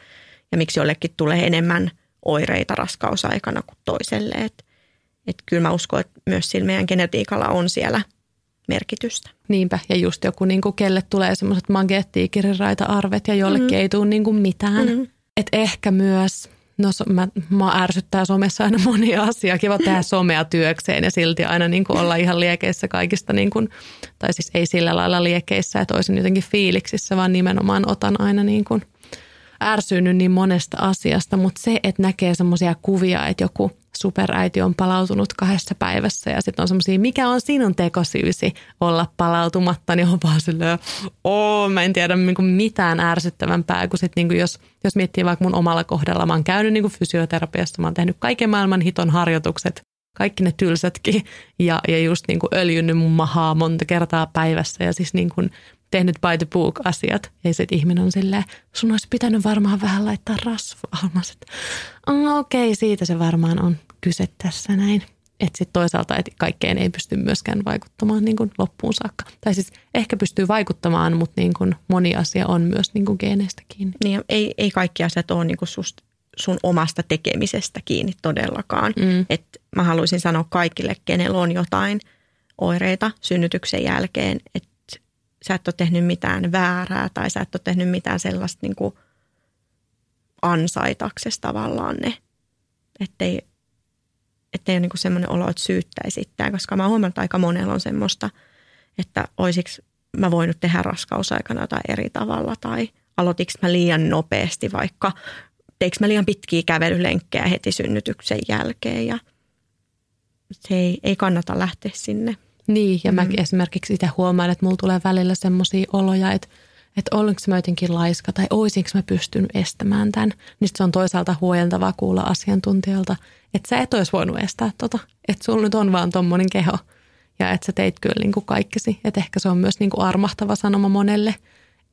ja miksi jollekin tulee enemmän oireita raskausaikana kuin toiselle. Että et kyllä mä uskon, että myös sillä meidän genetiikalla on siellä – merkitystä. Niinpä, ja just joku, niin kuin, kelle tulee semmoiset mageettiikiriraita-arvet ja jollekin mm-hmm. ei tule niin kuin mitään. Mm-hmm. Et ehkä myös, no mä, mä ärsyttää somessa aina monia asiaa, kiva tehdä somea työkseen ja silti aina niin kuin olla ihan liekeissä kaikista, niin kuin, tai siis ei sillä lailla liekeissä, että olisin jotenkin fiiliksissä, vaan nimenomaan otan aina niin kuin ärsynyt niin monesta asiasta, mutta se, että näkee semmoisia kuvia, että joku – superäiti on palautunut kahdessa päivässä ja sitten on semmoisia, mikä on sinun tekosyysi olla palautumatta, niin on vaan silleen, oo, mä en tiedä niin kuin mitään ärsyttävämpää kuin sitten niin jos, jos miettii vaikka mun omalla kohdalla, mä oon käynyt niin kuin fysioterapiassa, mä oon tehnyt kaiken maailman hiton harjoitukset, kaikki ne tylsätkin ja, ja just niin kuin öljynnyt mun mahaa monta kertaa päivässä ja siis niin kuin tehnyt by the book asiat. Ja sitten ihminen on silleen, sun olisi pitänyt varmaan vähän laittaa rasvaa. Mä okei, okay, siitä se varmaan on kyse tässä näin. Että sitten toisaalta, että kaikkeen ei pysty myöskään vaikuttamaan niin kuin loppuun saakka. Tai siis ehkä pystyy vaikuttamaan, mutta niin kuin moni asia on myös niin kuin geeneistä kiinni. Niin, ei, ei kaikki asiat ole niin kuin sust, sun omasta tekemisestä kiinni todellakaan. Mm. Et mä haluaisin sanoa kaikille, kenellä on jotain oireita synnytyksen jälkeen, että sä et ole tehnyt mitään väärää tai sä et ole tehnyt mitään sellaista niin kuin ansaitaksesi tavallaan ne. Ettei, ettei ole niin semmoinen olo, että syyttäisi itseään, koska mä huomannut, että aika monella on semmoista, että olisiko mä voinut tehdä raskausaikana jotain eri tavalla tai aloitiko mä liian nopeasti vaikka, teikö mä liian pitkiä kävelylenkkejä heti synnytyksen jälkeen ja se ei, ei kannata lähteä sinne niin, ja mm. mäkin esimerkiksi itse huomaan, että mulla tulee välillä semmoisia oloja, että, että olinko mä jotenkin laiska tai olisinko mä pystynyt estämään tämän. Niin se on toisaalta huojentavaa kuulla asiantuntijalta, että sä et olisi voinut estää tota, että sulla nyt on vaan tommonen keho ja että sä teit kyllä niin kuin kaikkesi. Että ehkä se on myös niin kuin armahtava sanoma monelle,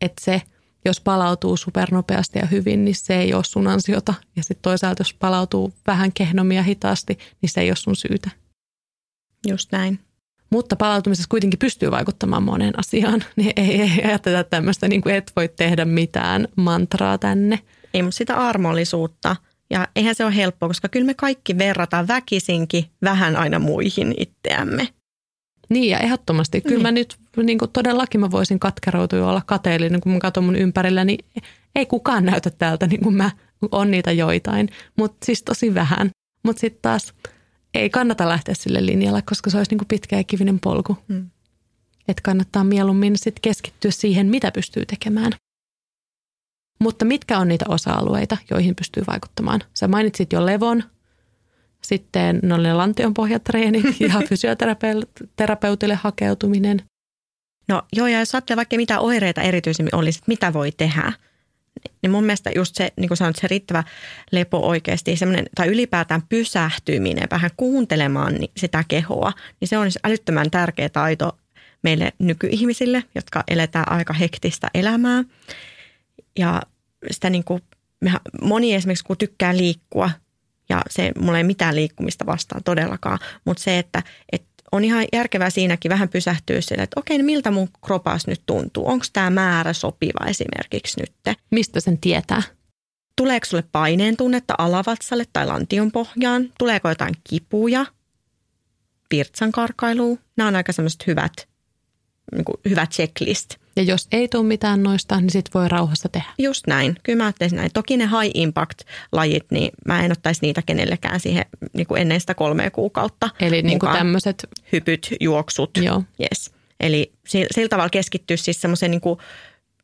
että se, jos palautuu supernopeasti ja hyvin, niin se ei ole sun ansiota. Ja sitten toisaalta, jos palautuu vähän kehnomia hitaasti, niin se ei ole sun syytä. Just näin mutta palautumisessa kuitenkin pystyy vaikuttamaan moneen asiaan. Niin ei, ei ajatella tämmöistä, niin kuin et voi tehdä mitään mantraa tänne. Ei, mutta sitä armollisuutta. Ja eihän se ole helppoa, koska kyllä me kaikki verrataan väkisinkin vähän aina muihin itseämme. Niin ja ehdottomasti. Kyllä niin. mä nyt niin kuin todellakin mä voisin katkeroutua ja olla kateellinen, kun mä katson mun ympärillä, niin ei kukaan näytä täältä niin kuin mä on niitä joitain. Mutta siis tosi vähän. Mutta sitten taas ei kannata lähteä sille linjalle, koska se olisi niin kuin pitkä ja kivinen polku. Mm. Että kannattaa mieluummin sit keskittyä siihen, mitä pystyy tekemään. Mutta mitkä on niitä osa-alueita, joihin pystyy vaikuttamaan? Sä mainitsit jo levon, sitten ne oli ne lantionpohjatreenit ja fysioterapeutille hakeutuminen. No joo, ja jos ajattelee vaikka mitä oireita erityisemmin olisi, mitä voi tehdä – niin mun mielestä just se, niin kuin sanoit, se riittävä lepo oikeasti, tai ylipäätään pysähtyminen, vähän kuuntelemaan sitä kehoa, niin se on älyttömän tärkeä taito meille nykyihmisille, jotka eletään aika hektistä elämää. Ja sitä niin kuin, moni esimerkiksi kun tykkää liikkua, ja se, mulla ei mitään liikkumista vastaan todellakaan, mutta se, että, että on ihan järkevää siinäkin vähän pysähtyä sille, että okei, niin miltä mun kropas nyt tuntuu? Onko tämä määrä sopiva esimerkiksi nyt? Mistä sen tietää? Tuleeko sulle paineen tunnetta alavatsalle tai lantion pohjaan? Tuleeko jotain kipuja? Pirtsan karkailua? Nämä on aika semmoiset hyvät, niin kuin hyvä checklist. Ja jos ei tule mitään noista, niin sit voi rauhassa tehdä. Just näin. Kyllä mä ajattelisin näin. Toki ne high impact-lajit, niin mä en ottaisi niitä kenellekään siihen niin kuin ennen sitä kolmea kuukautta. Eli niin kuin tämmöiset... Hypyt, juoksut. Joo. Yes. Eli sillä tavalla keskittyä siis semmoiseen niin kuin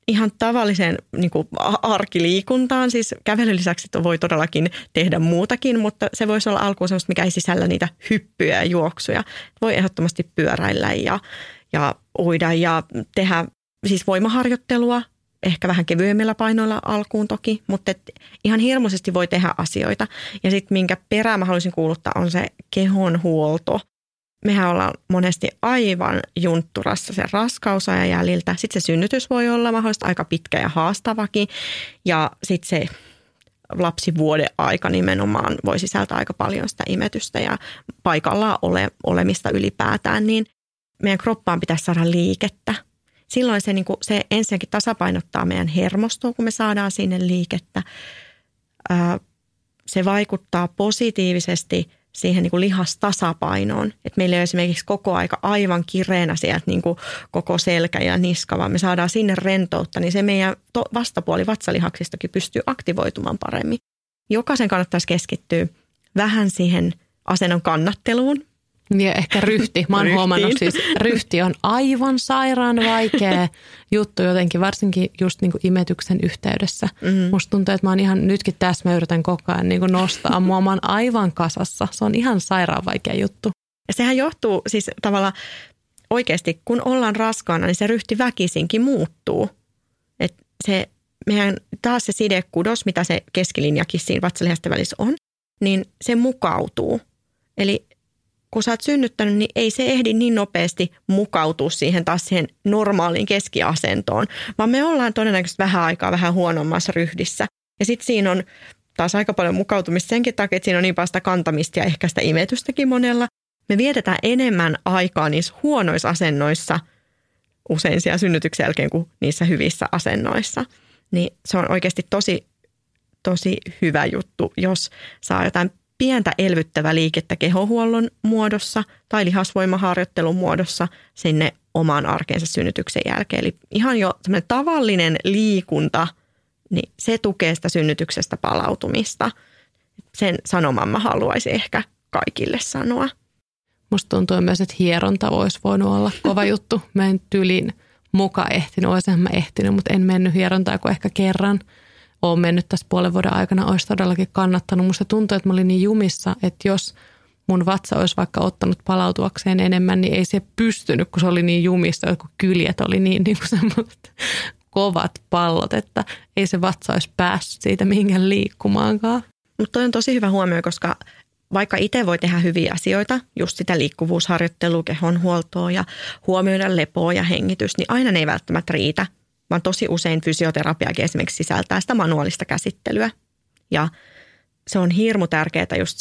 ihan tavalliseen niin kuin arkiliikuntaan. Siis kävelyn lisäksi voi todellakin tehdä muutakin, mutta se voisi olla alkuun semmoista, mikä ei sisällä niitä hyppyjä ja juoksuja. Voi ehdottomasti pyöräillä ja, ja uida ja tehdä siis voimaharjoittelua, ehkä vähän kevyemmillä painoilla alkuun toki, mutta et ihan hirmuisesti voi tehdä asioita. Ja sitten minkä perään mä haluaisin kuuluttaa on se kehon huolto. Mehän ollaan monesti aivan juntturassa sen raskausajan jäljiltä. Sitten se synnytys voi olla mahdollisesti aika pitkä ja haastavakin. Ja sitten se lapsivuoden aika nimenomaan voi sisältää aika paljon sitä imetystä ja paikallaan ole, olemista ylipäätään, niin meidän kroppaan pitäisi saada liikettä silloin se, niin kuin, se ensinnäkin tasapainottaa meidän hermostoa, kun me saadaan sinne liikettä. Se vaikuttaa positiivisesti siihen niin kuin lihastasapainoon. Että meillä ei ole esimerkiksi koko aika aivan kireänä sieltä niin kuin koko selkä ja niska, vaan me saadaan sinne rentoutta, niin se meidän vastapuoli vatsalihaksistakin pystyy aktivoitumaan paremmin. Jokaisen kannattaisi keskittyä vähän siihen asennon kannatteluun, ja ehkä ryhti. Mä oon huomannut siis, ryhti on aivan sairaan vaikea juttu jotenkin, varsinkin just niin kuin imetyksen yhteydessä. Mm-hmm. Musta tuntuu, että mä oon ihan nytkin tässä, mä yritän koko ajan niin kuin nostaa mua. Mä oon aivan kasassa. Se on ihan sairaan vaikea juttu. Ja sehän johtuu siis tavallaan oikeasti, kun ollaan raskaana, niin se ryhti väkisinkin muuttuu. Et se, mehän taas se sidekudos, mitä se keskilinjakin siinä vatsalihasta välissä on, niin se mukautuu. Eli kun sä oot synnyttänyt, niin ei se ehdi niin nopeasti mukautua siihen taas siihen normaaliin keskiasentoon, vaan me ollaan todennäköisesti vähän aikaa vähän huonommassa ryhdissä. Ja sitten siinä on taas aika paljon mukautumista senkin takia, että siinä on niin paljon sitä kantamista ja ehkä sitä imetystäkin monella. Me vietetään enemmän aikaa niissä huonoissa asennoissa usein siellä synnytyksen jälkeen kuin niissä hyvissä asennoissa. Niin se on oikeasti tosi, tosi hyvä juttu, jos saa jotain pientä elvyttävää liikettä kehohuollon muodossa tai lihasvoimaharjoittelun muodossa sinne omaan arkeensa synnytyksen jälkeen. Eli ihan jo tavallinen liikunta, niin se tukee sitä synnytyksestä palautumista. Sen sanoman mä haluaisin ehkä kaikille sanoa. Musta tuntuu myös, että hieronta olisi voinut olla kova juttu. Mä en tylin muka ehtinyt, olisinhan mä ehtinyt, mutta en mennyt hierontaa kuin ehkä kerran – olen mennyt tässä puolen vuoden aikana, olisi todellakin kannattanut. Musta tuntuu, että mä olin niin jumissa, että jos mun vatsa olisi vaikka ottanut palautuakseen enemmän, niin ei se pystynyt, kun se oli niin jumissa, kun kyljet oli niin, niin kuin semmoiset kovat pallot, että ei se vatsa olisi päässyt siitä mihinkään liikkumaankaan. Mutta toi on tosi hyvä huomio, koska vaikka itse voi tehdä hyviä asioita, just sitä liikkuvuusharjoittelua, kehonhuoltoa ja huomioida lepoa ja hengitys, niin aina ne ei välttämättä riitä vaan tosi usein fysioterapiakin esimerkiksi sisältää sitä manuaalista käsittelyä. Ja se on hirmu tärkeää just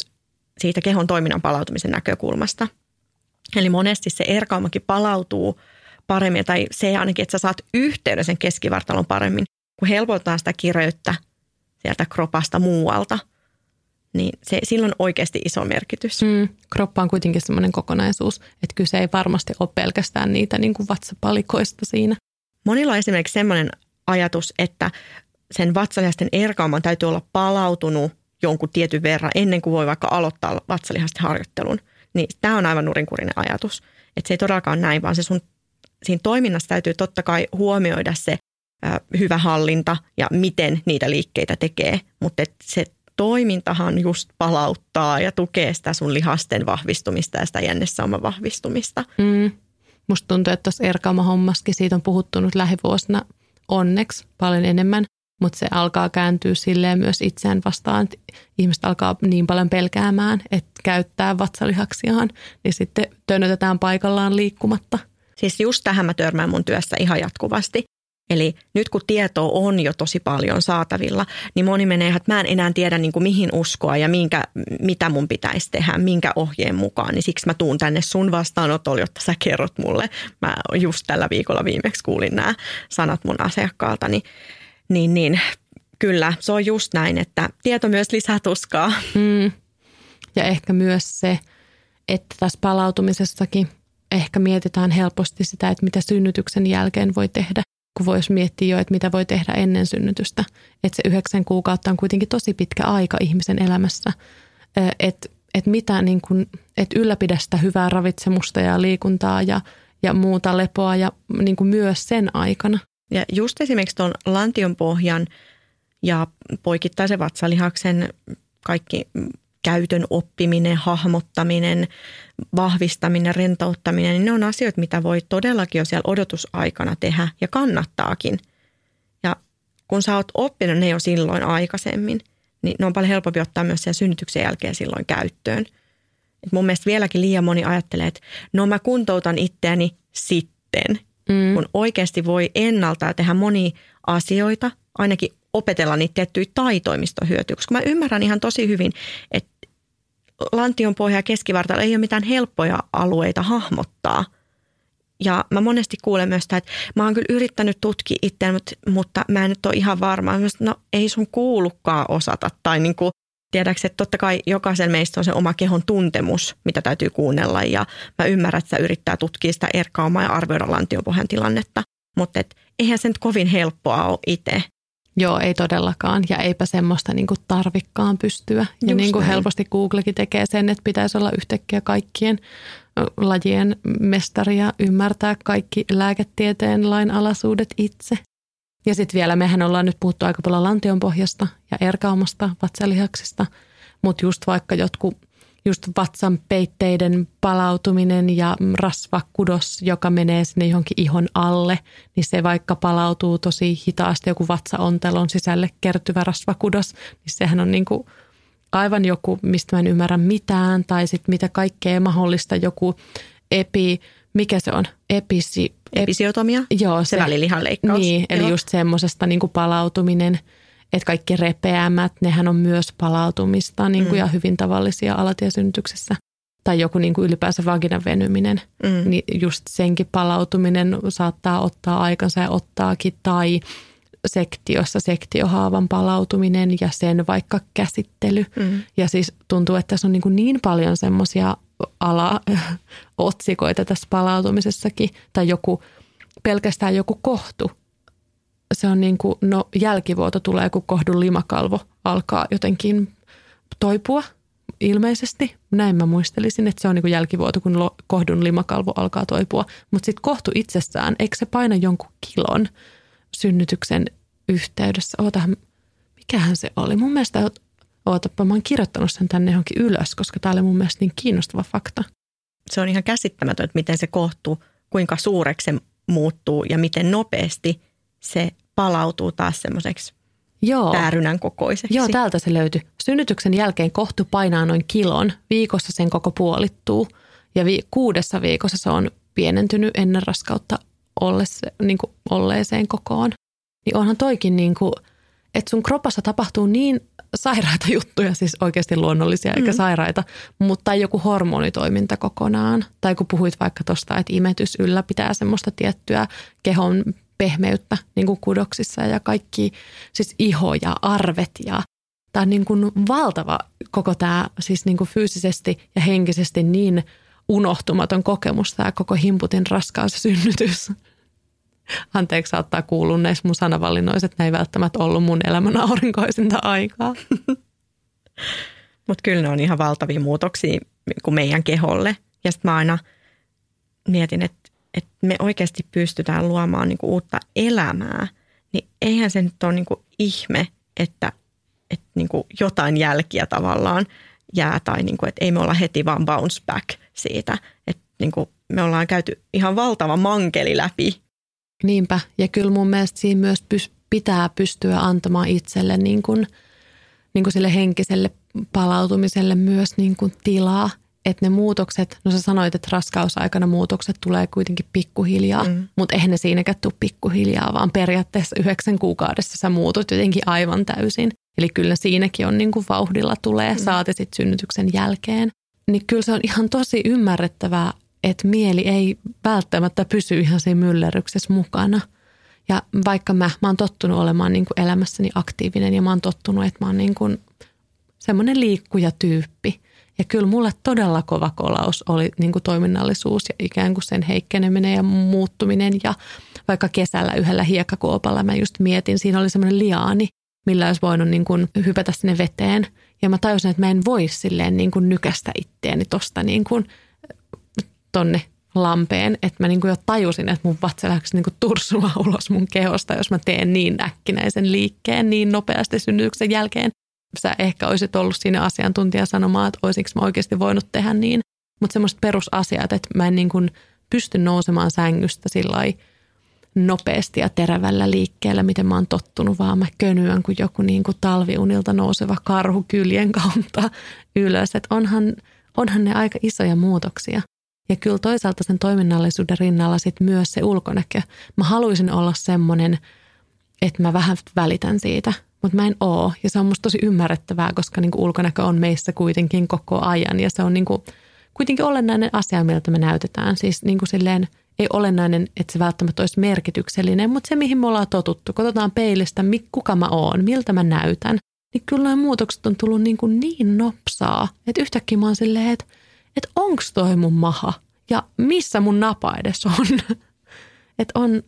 siitä kehon toiminnan palautumisen näkökulmasta. Eli monesti se erkaumakin palautuu paremmin, tai se ainakin, että sä saat yhteyden sen keskivartalon paremmin, kun helpotetaan sitä kireyttä sieltä kropasta muualta, niin se, silloin oikeasti iso merkitys. Mm, kroppa on kuitenkin semmoinen kokonaisuus, että kyse ei varmasti ole pelkästään niitä niin kuin vatsapalikoista siinä. Monilla on esimerkiksi sellainen ajatus, että sen vatsalihasten erkauman täytyy olla palautunut jonkun tietyn verran ennen kuin voi vaikka aloittaa vatsalihasten harjoittelun. Niin tämä on aivan nurinkurinen ajatus. Että se ei todellakaan näin, vaan se sun, siinä toiminnassa täytyy totta kai huomioida se ö, hyvä hallinta ja miten niitä liikkeitä tekee. Mutta se toimintahan just palauttaa ja tukee sitä sun lihasten vahvistumista ja sitä jännesauman vahvistumista. Mm. Musta tuntuu, että tuossa Erkaama-hommaskin siitä on puhuttu nyt lähivuosina onneksi paljon enemmän, mutta se alkaa kääntyä silleen myös itseään vastaan, että ihmiset alkaa niin paljon pelkäämään, että käyttää vatsalihaksiaan, niin sitten tönötetään paikallaan liikkumatta. Siis just tähän mä törmään mun työssä ihan jatkuvasti. Eli nyt kun tietoa on jo tosi paljon saatavilla, niin moni menee, että mä en enää tiedä niin kuin mihin uskoa ja minkä, mitä mun pitäisi tehdä, minkä ohjeen mukaan. Niin siksi mä tuun tänne sun vastaanotolle, jotta sä kerrot mulle. Mä just tällä viikolla viimeksi kuulin nämä sanat mun asiakkaalta. Niin, niin, niin kyllä, se on just näin, että tieto myös lisää tuskaa. Mm. Ja ehkä myös se, että tässä palautumisessakin ehkä mietitään helposti sitä, että mitä synnytyksen jälkeen voi tehdä kun voisi miettiä jo, että mitä voi tehdä ennen synnytystä. Että se yhdeksän kuukautta on kuitenkin tosi pitkä aika ihmisen elämässä. Että et mitä niin kun, et ylläpidä sitä hyvää ravitsemusta ja liikuntaa ja, ja muuta lepoa ja niin kuin myös sen aikana. Ja just esimerkiksi tuon lantionpohjan ja poikittaisen vatsalihaksen kaikki käytön oppiminen, hahmottaminen, vahvistaminen, rentouttaminen, niin ne on asioita, mitä voi todellakin jo siellä odotusaikana tehdä ja kannattaakin. Ja kun sä oot oppinut ne jo silloin aikaisemmin, niin ne on paljon helpompi ottaa myös sen synnytyksen jälkeen silloin käyttöön. Et mun mielestä vieläkin liian moni ajattelee, että no mä kuntoutan itseäni sitten, mm. kun oikeasti voi ennalta tehdä moni asioita, ainakin opetella niitä tiettyjä taitoimistohyötyjä, koska mä ymmärrän ihan tosi hyvin, että lantion pohja ja keskivartalo ei ole mitään helppoja alueita hahmottaa. Ja mä monesti kuulen myös sitä, että mä oon kyllä yrittänyt tutkia itseään, mutta, mutta mä en nyt ole ihan varma. Mä no ei sun kuulukaan osata. Tai niin kuin, tiedäks, että totta kai jokaisen meistä on se oma kehon tuntemus, mitä täytyy kuunnella. Ja mä ymmärrän, että sä yrittää tutkia sitä erkaumaa ja arvioida lantiopohjan tilannetta. Mutta et, eihän se nyt kovin helppoa ole itse. Joo, ei todellakaan. Ja eipä semmoista niin kuin tarvikkaan pystyä. Ja niin kuin helposti Googlekin tekee sen, että pitäisi olla yhtäkkiä kaikkien lajien mestari ja ymmärtää kaikki lääketieteen lainalaisuudet itse. Ja sitten vielä, mehän ollaan nyt puhuttu aika paljon lantionpohjasta ja erkaumasta, vatsalihaksista, mutta just vaikka jotkut just vatsan peitteiden palautuminen ja rasvakudos, joka menee sinne johonkin ihon alle, niin se vaikka palautuu tosi hitaasti, joku vatsaontelon sisälle kertyvä rasvakudos, niin sehän on niin kuin aivan joku, mistä mä en ymmärrä mitään, tai sitten mitä kaikkea mahdollista, joku epi, mikä se on, episi... Episiotomia? Joo, se, se välilihan leikkaus. Niin, eli joo. just semmoisesta niin palautuminen, että kaikki repeämät, nehän on myös palautumista niin kuin, mm. ja hyvin tavallisia alatiesynnytyksessä. Tai joku niin kuin ylipäänsä vaginan venyminen, mm. niin just senkin palautuminen saattaa ottaa aikansa ja ottaakin. Tai sektiossa sektiohaavan palautuminen ja sen vaikka käsittely. Mm. Ja siis tuntuu, että tässä on niin, kuin niin paljon semmoisia alaotsikoita tässä palautumisessakin. Tai joku, pelkästään joku kohtu. Se on niin kuin, no jälkivuoto tulee, kun kohdun limakalvo alkaa jotenkin toipua ilmeisesti. Näin mä muistelisin, että se on niin kuin jälkivuoto, kun kohdun limakalvo alkaa toipua. Mutta sitten kohtu itsessään, eikö se paina jonkun kilon – synnytyksen yhteydessä. Ootahan, mikähän se oli? Mun mielestä, ootapa, mä oon kirjoittanut sen tänne johonkin ylös, koska tää oli mun mielestä niin kiinnostava fakta. Se on ihan käsittämätön, että miten se kohtuu, kuinka suureksi se muuttuu ja miten nopeasti se palautuu taas semmoiseksi Joo. päärynän kokoiseksi. Joo, täältä se löytyi. Synnytyksen jälkeen kohtu painaa noin kilon. Viikossa sen koko puolittuu ja vi- kuudessa viikossa se on pienentynyt ennen raskautta ollesse, niin kuin olleeseen kokoon. Niin onhan toikin niin kuin, että sun kropassa tapahtuu niin sairaita juttuja, siis oikeasti luonnollisia eikä mm. sairaita, mutta joku hormonitoiminta kokonaan. Tai kun puhuit vaikka tuosta, että imetys ylläpitää semmoista tiettyä kehon pehmeyttä niin kuin kudoksissa ja kaikki, siis iho ja arvet ja tämä on niin kuin valtava koko tämä siis niin kuin fyysisesti ja henkisesti niin unohtumaton kokemus tämä koko himputin raskaus ja synnytys. Anteeksi saattaa kuulua näissä mun sanavalinnoissa, että ne ei välttämättä ollut mun elämän aurinkoisinta aikaa. Mutta kyllä ne on ihan valtavia muutoksia kuin meidän keholle. Ja sitten mä aina mietin, että, että me oikeasti pystytään luomaan niinku uutta elämää. Niin eihän se nyt ole niinku ihme, että, että niinku jotain jälkiä tavallaan jää. Tai niinku, että ei me olla heti vaan bounce back siitä. Että niinku me ollaan käyty ihan valtava mankeli läpi Niinpä, ja kyllä mun mielestä siinä myös pitää pystyä antamaan itselle niin kuin, niin kuin sille henkiselle palautumiselle myös niin kuin tilaa. Että ne muutokset, no sä sanoit, että raskausaikana muutokset tulee kuitenkin pikkuhiljaa, mm. mutta eihän ne siinäkään tule pikkuhiljaa, vaan periaatteessa yhdeksän kuukaudessa sä muutut jotenkin aivan täysin. Eli kyllä siinäkin on niin kuin vauhdilla tulee, mm. saati sitten synnytyksen jälkeen. Niin kyllä se on ihan tosi ymmärrettävää että mieli ei välttämättä pysy ihan siinä myllerryksessä mukana. Ja vaikka mä, mä oon tottunut olemaan niin kuin elämässäni aktiivinen ja mä oon tottunut, että mä oon niin kuin semmoinen liikkuja tyyppi. Ja kyllä mulle todella kova kolaus oli niin kuin toiminnallisuus ja ikään kuin sen heikkeneminen ja muuttuminen. Ja vaikka kesällä yhdellä hiekkakuopalla mä just mietin, siinä oli semmoinen liaani, millä olisi voinut niin kuin hypätä sinne veteen. Ja mä tajusin, että mä en voi silleen niin kuin nykästä itteeni tosta niin kuin – tonne lampeen, että mä niin kuin jo tajusin, että mun vatsa lähti niin tursua ulos mun kehosta, jos mä teen niin äkkinäisen liikkeen niin nopeasti synnytyksen jälkeen. Sä ehkä olisit ollut siinä asiantuntija sanomaan, että olisinko mä oikeasti voinut tehdä niin. Mutta semmoiset perusasiat, että mä en niin kuin pysty nousemaan sängystä sillä nopeasti ja terävällä liikkeellä, miten mä oon tottunut, vaan mä könyän kuin joku niin kuin talviunilta nouseva karhu kyljen kautta ylös. Että onhan, onhan ne aika isoja muutoksia. Ja kyllä toisaalta sen toiminnallisuuden rinnalla sit myös se ulkonäkö. Mä haluaisin olla semmoinen, että mä vähän välitän siitä, mutta mä en oo. Ja se on musta tosi ymmärrettävää, koska niinku ulkonäkö on meissä kuitenkin koko ajan. Ja se on niinku kuitenkin olennainen asia, miltä me näytetään. Siis niinku silleen, ei olennainen, että se välttämättä olisi merkityksellinen, mutta se, mihin me ollaan totuttu. Katsotaan peilistä, kuka mä oon, miltä mä näytän. Niin kyllä nämä muutokset on tullut niin, kuin niin nopsaa, että yhtäkkiä mä oon silleen, että että onko toi mun maha ja missä mun napa edes on. että on,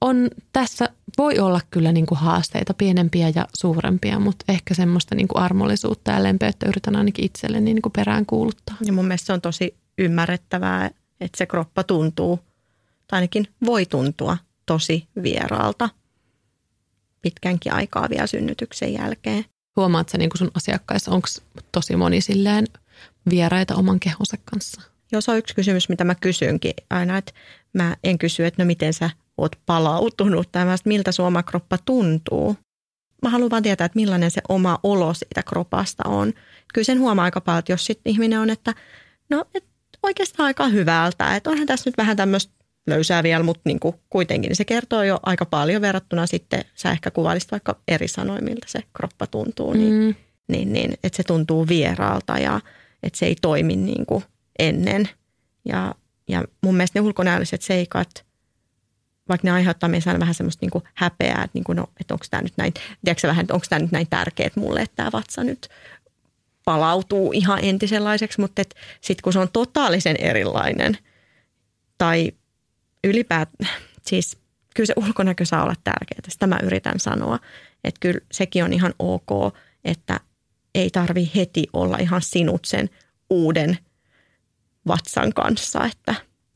on, tässä voi olla kyllä niin kuin haasteita, pienempiä ja suurempia, mutta ehkä semmoista niin kuin armollisuutta ja lempeyttä yritän ainakin itselle niin kuin perään kuuluttaa. Ja mun mielestä se on tosi ymmärrettävää, että se kroppa tuntuu, tai ainakin voi tuntua tosi vieraalta pitkänkin aikaa vielä synnytyksen jälkeen. Huomaat sä niin kuin sun asiakkaissa, onko tosi moni silleen vieraita oman kehonsa kanssa? Joo, se on yksi kysymys, mitä mä kysynkin aina, että mä en kysy, että no miten sä oot palautunut tai miltä sun oma kroppa tuntuu. mä haluan vaan tietää, että millainen se oma olo siitä kropasta on. Kyllä sen huomaa aika paljon, että jos sitten ihminen on, että no et oikeastaan aika hyvältä, että onhan tässä nyt vähän tämmöistä löysää vielä, mutta niin kuin kuitenkin niin se kertoo jo aika paljon verrattuna sitten, sä ehkä kuvailisit vaikka eri sanoin, miltä se kroppa tuntuu, niin, mm. niin, niin että se tuntuu vieraalta ja että se ei toimi niin kuin ennen. Ja, ja mun mielestä ne ulkonäölliset seikat, vaikka ne aiheuttaa meissä vähän semmoista niin kuin häpeää, että, niin kuin, no, että onko tämä nyt näin, vähän, että onko tämä nyt näin tärkeää mulle, että tämä vatsa nyt palautuu ihan entisenlaiseksi, mutta sitten kun se on totaalisen erilainen tai ylipäätään, siis kyllä se ulkonäkö saa olla tärkeää, sitä mä yritän sanoa, että kyllä sekin on ihan ok, että ei tarvi heti olla ihan sinut sen uuden vatsan kanssa. Että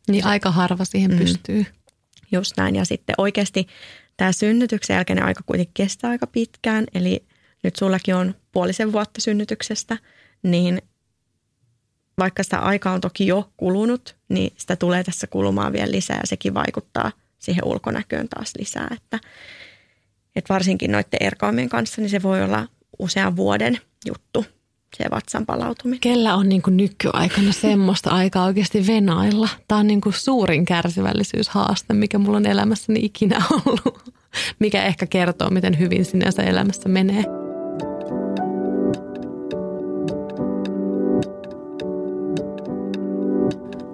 niin aika harva siihen mm, pystyy. Just näin ja sitten oikeasti tämä synnytyksen jälkeinen aika kuitenkin kestää aika pitkään, eli nyt sullakin on puolisen vuotta synnytyksestä, niin vaikka sitä aikaa on toki jo kulunut, niin sitä tulee tässä kulumaan vielä lisää ja sekin vaikuttaa siihen ulkonäköön taas lisää. Että, että varsinkin noiden erkaamien kanssa, niin se voi olla usean vuoden juttu, se vatsan palautuminen. Kellä on niin kuin nykyaikana semmoista aikaa oikeasti venailla? Tämä on niin kuin suurin kärsivällisyyshaaste, mikä mulla on elämässäni ikinä ollut, mikä ehkä kertoo, miten hyvin sinänsä elämässä menee.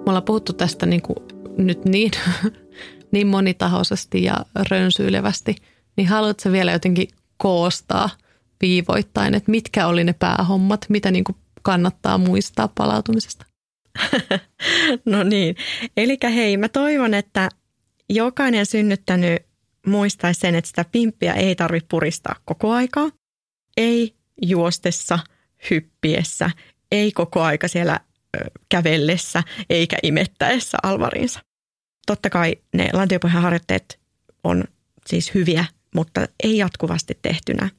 Me ollaan puhuttu tästä niin kuin nyt niin, niin monitahoisesti ja rönsyilevästi, niin haluatko vielä jotenkin koostaa viivoittain, että mitkä oli ne päähommat, mitä niin kuin kannattaa muistaa palautumisesta? no niin, eli hei, mä toivon, että jokainen synnyttänyt muistaisi sen, että sitä pimppiä ei tarvitse puristaa koko aikaa. Ei juostessa, hyppiessä, ei koko aika siellä kävellessä eikä imettäessä alvarinsa. Totta kai ne lantiopohjan harjoitteet on siis hyviä, mutta ei jatkuvasti tehtynä.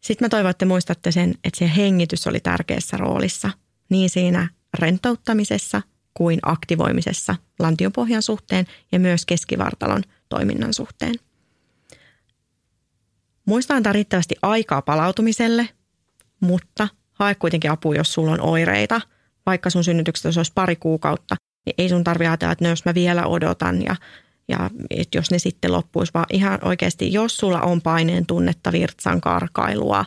Sitten mä toivon, että muistatte sen, että se hengitys oli tärkeässä roolissa niin siinä rentouttamisessa kuin aktivoimisessa lantiopohjan suhteen ja myös keskivartalon toiminnan suhteen. Muista antaa riittävästi aikaa palautumiselle, mutta hae kuitenkin apua, jos sulla on oireita – vaikka sun synnytyksestä se olisi pari kuukautta, niin ei sun tarvitse ajatella, että jos mä vielä odotan ja, ja että jos ne sitten loppuisi, vaan ihan oikeasti, jos sulla on paineen tunnetta, virtsan karkailua,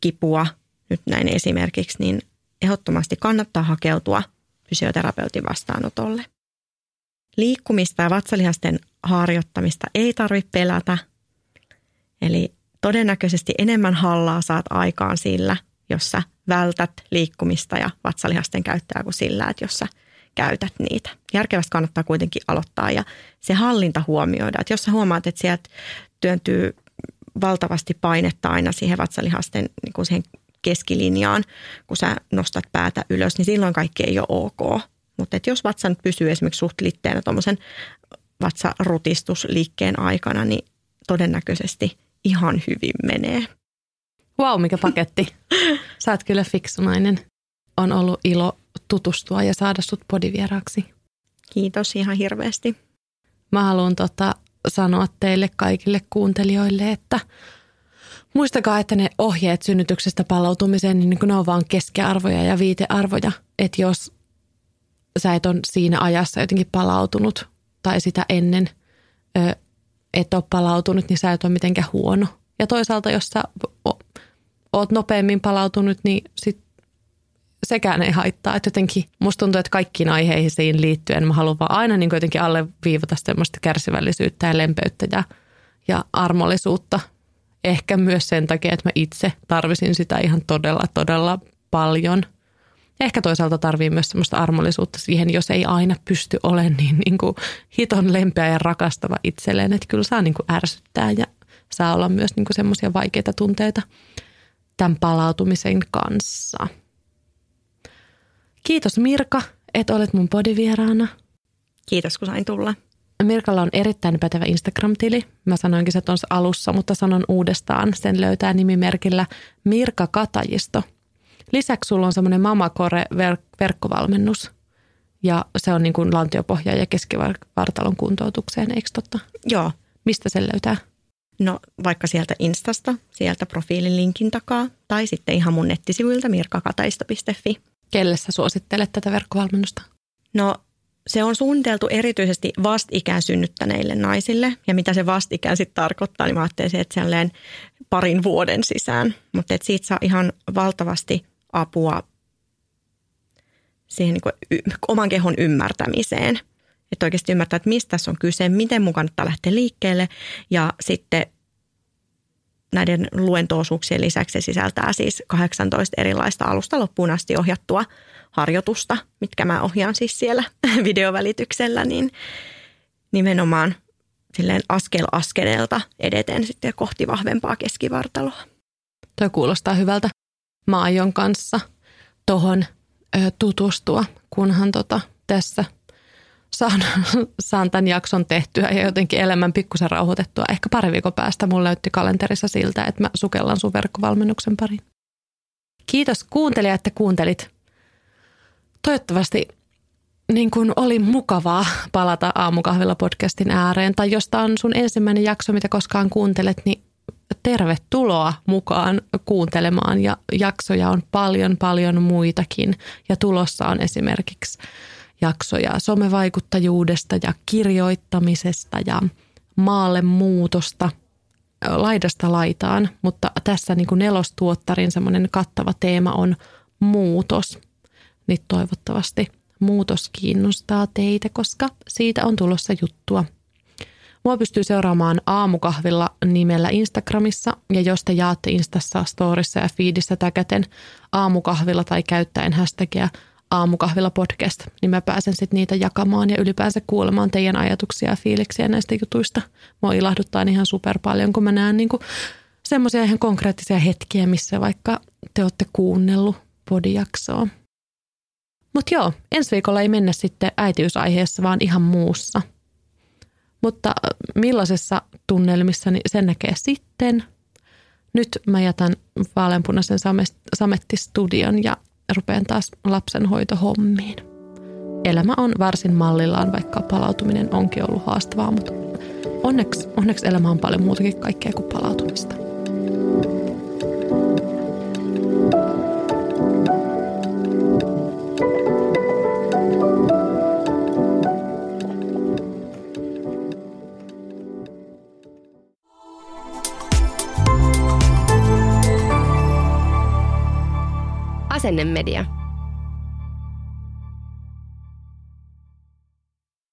kipua, nyt näin esimerkiksi, niin ehdottomasti kannattaa hakeutua fysioterapeutin vastaanotolle. Liikkumista ja vatsalihasten harjoittamista ei tarvitse pelätä. Eli todennäköisesti enemmän hallaa saat aikaan sillä, jossa vältät liikkumista ja vatsalihasten käyttöä kuin sillä, että jos sä käytät niitä. Järkevästi kannattaa kuitenkin aloittaa ja se hallinta huomioida. Että jos sä huomaat, että sieltä työntyy valtavasti painetta aina siihen vatsalihasten niin kuin siihen keskilinjaan, kun sä nostat päätä ylös, niin silloin kaikki ei ole ok. Mutta jos vatsa nyt pysyy esimerkiksi suht litteenä tuommoisen vatsarutistusliikkeen aikana, niin todennäköisesti ihan hyvin menee. Wow, mikä paketti. Sä oot kyllä fiksu nainen. On ollut ilo tutustua ja saada sut podivieraaksi. Kiitos ihan hirveästi. Mä haluan tota, sanoa teille kaikille kuuntelijoille, että muistakaa, että ne ohjeet synnytyksestä palautumiseen, niin ne on vaan keskiarvoja ja viitearvoja. Että jos sä et on siinä ajassa jotenkin palautunut tai sitä ennen ö, et ole palautunut, niin sä et ole mitenkään huono. Ja toisaalta, jos sä oot nopeammin palautunut, niin sit sekään ei haittaa. Että jotenkin musta tuntuu, että kaikkiin aiheisiin liittyen mä haluan vaan aina niin jotenkin alleviivata semmoista kärsivällisyyttä ja lempeyttä ja, ja armollisuutta. Ehkä myös sen takia, että mä itse tarvisin sitä ihan todella, todella paljon. Ehkä toisaalta tarvii myös semmoista armollisuutta siihen, jos ei aina pysty olemaan niin, niin kuin hiton lempeä ja rakastava itselleen. Että kyllä saa niin kuin ärsyttää ja saa olla myös niin semmoisia vaikeita tunteita tämän palautumisen kanssa. Kiitos Mirka, että olet mun podivieraana. Kiitos, kun sain tulla. Mirkalla on erittäin pätevä Instagram-tili. Mä sanoinkin se tuossa alussa, mutta sanon uudestaan. Sen löytää nimimerkillä Mirka Katajisto. Lisäksi sulla on semmoinen Mamakore verkkovalmennus. Ja se on niin kuin lantiopohja ja keskivartalon kuntoutukseen, eikö totta? Joo. Mistä sen löytää? No vaikka sieltä Instasta, sieltä profiilin linkin takaa tai sitten ihan mun nettisivuilta mirkakataista.fi. Kelle sä suosittelet tätä verkkovalmennusta? No se on suunniteltu erityisesti vastikään synnyttäneille naisille. Ja mitä se vastikään sitten tarkoittaa, niin mä ajattelin, että sellainen parin vuoden sisään. Mutta että siitä saa ihan valtavasti apua siihen niin kuin oman kehon ymmärtämiseen. Että oikeasti ymmärtää, että mistä tässä on kyse, miten mun kannattaa lähteä liikkeelle. Ja sitten näiden luentoosuuksien lisäksi se sisältää siis 18 erilaista alusta loppuun asti ohjattua harjoitusta, mitkä mä ohjaan siis siellä videovälityksellä, niin nimenomaan silleen askel askeleelta edeten sitten kohti vahvempaa keskivartaloa. Tuo kuulostaa hyvältä. Mä aion kanssa tuohon tutustua, kunhan tota, tässä saan, saan tämän jakson tehtyä ja jotenkin elämän pikkusen rauhoitettua. Ehkä pari viikon päästä mulla näytti kalenterissa siltä, että mä sukellan sun verkkovalmennuksen pariin. Kiitos kuuntelija, että kuuntelit. Toivottavasti niin kuin oli mukavaa palata aamukahvilla podcastin ääreen. Tai jos tämä on sun ensimmäinen jakso, mitä koskaan kuuntelet, niin tervetuloa mukaan kuuntelemaan. Ja jaksoja on paljon, paljon muitakin. Ja tulossa on esimerkiksi jaksoja somevaikuttajuudesta ja kirjoittamisesta ja maalle muutosta laidasta laitaan. Mutta tässä niin kuin nelostuottarin semmoinen kattava teema on muutos. Niin toivottavasti muutos kiinnostaa teitä, koska siitä on tulossa juttua. Mua pystyy seuraamaan aamukahvilla nimellä Instagramissa ja jos te jaatte Instassa, Storissa ja Feedissä täkäten aamukahvilla tai käyttäen hashtagia aamukahvilla podcast, niin mä pääsen sitten niitä jakamaan ja ylipäänsä kuulemaan teidän ajatuksia ja fiiliksiä näistä jutuista. Mua ilahduttaa ihan super paljon, kun mä näen niinku semmoisia ihan konkreettisia hetkiä, missä vaikka te olette kuunnellut podijaksoa. Mutta joo, ensi viikolla ei mennä sitten äitiysaiheessa, vaan ihan muussa. Mutta millaisessa tunnelmissa, niin sen näkee sitten. Nyt mä jätän vaaleanpunaisen samettistudion ja rupean taas lapsenhoitohommiin. Elämä on varsin mallillaan, vaikka palautuminen onkin ollut haastavaa, mutta onneksi, onneksi elämä on paljon muutakin kaikkea kuin palautumista. Asennemedia.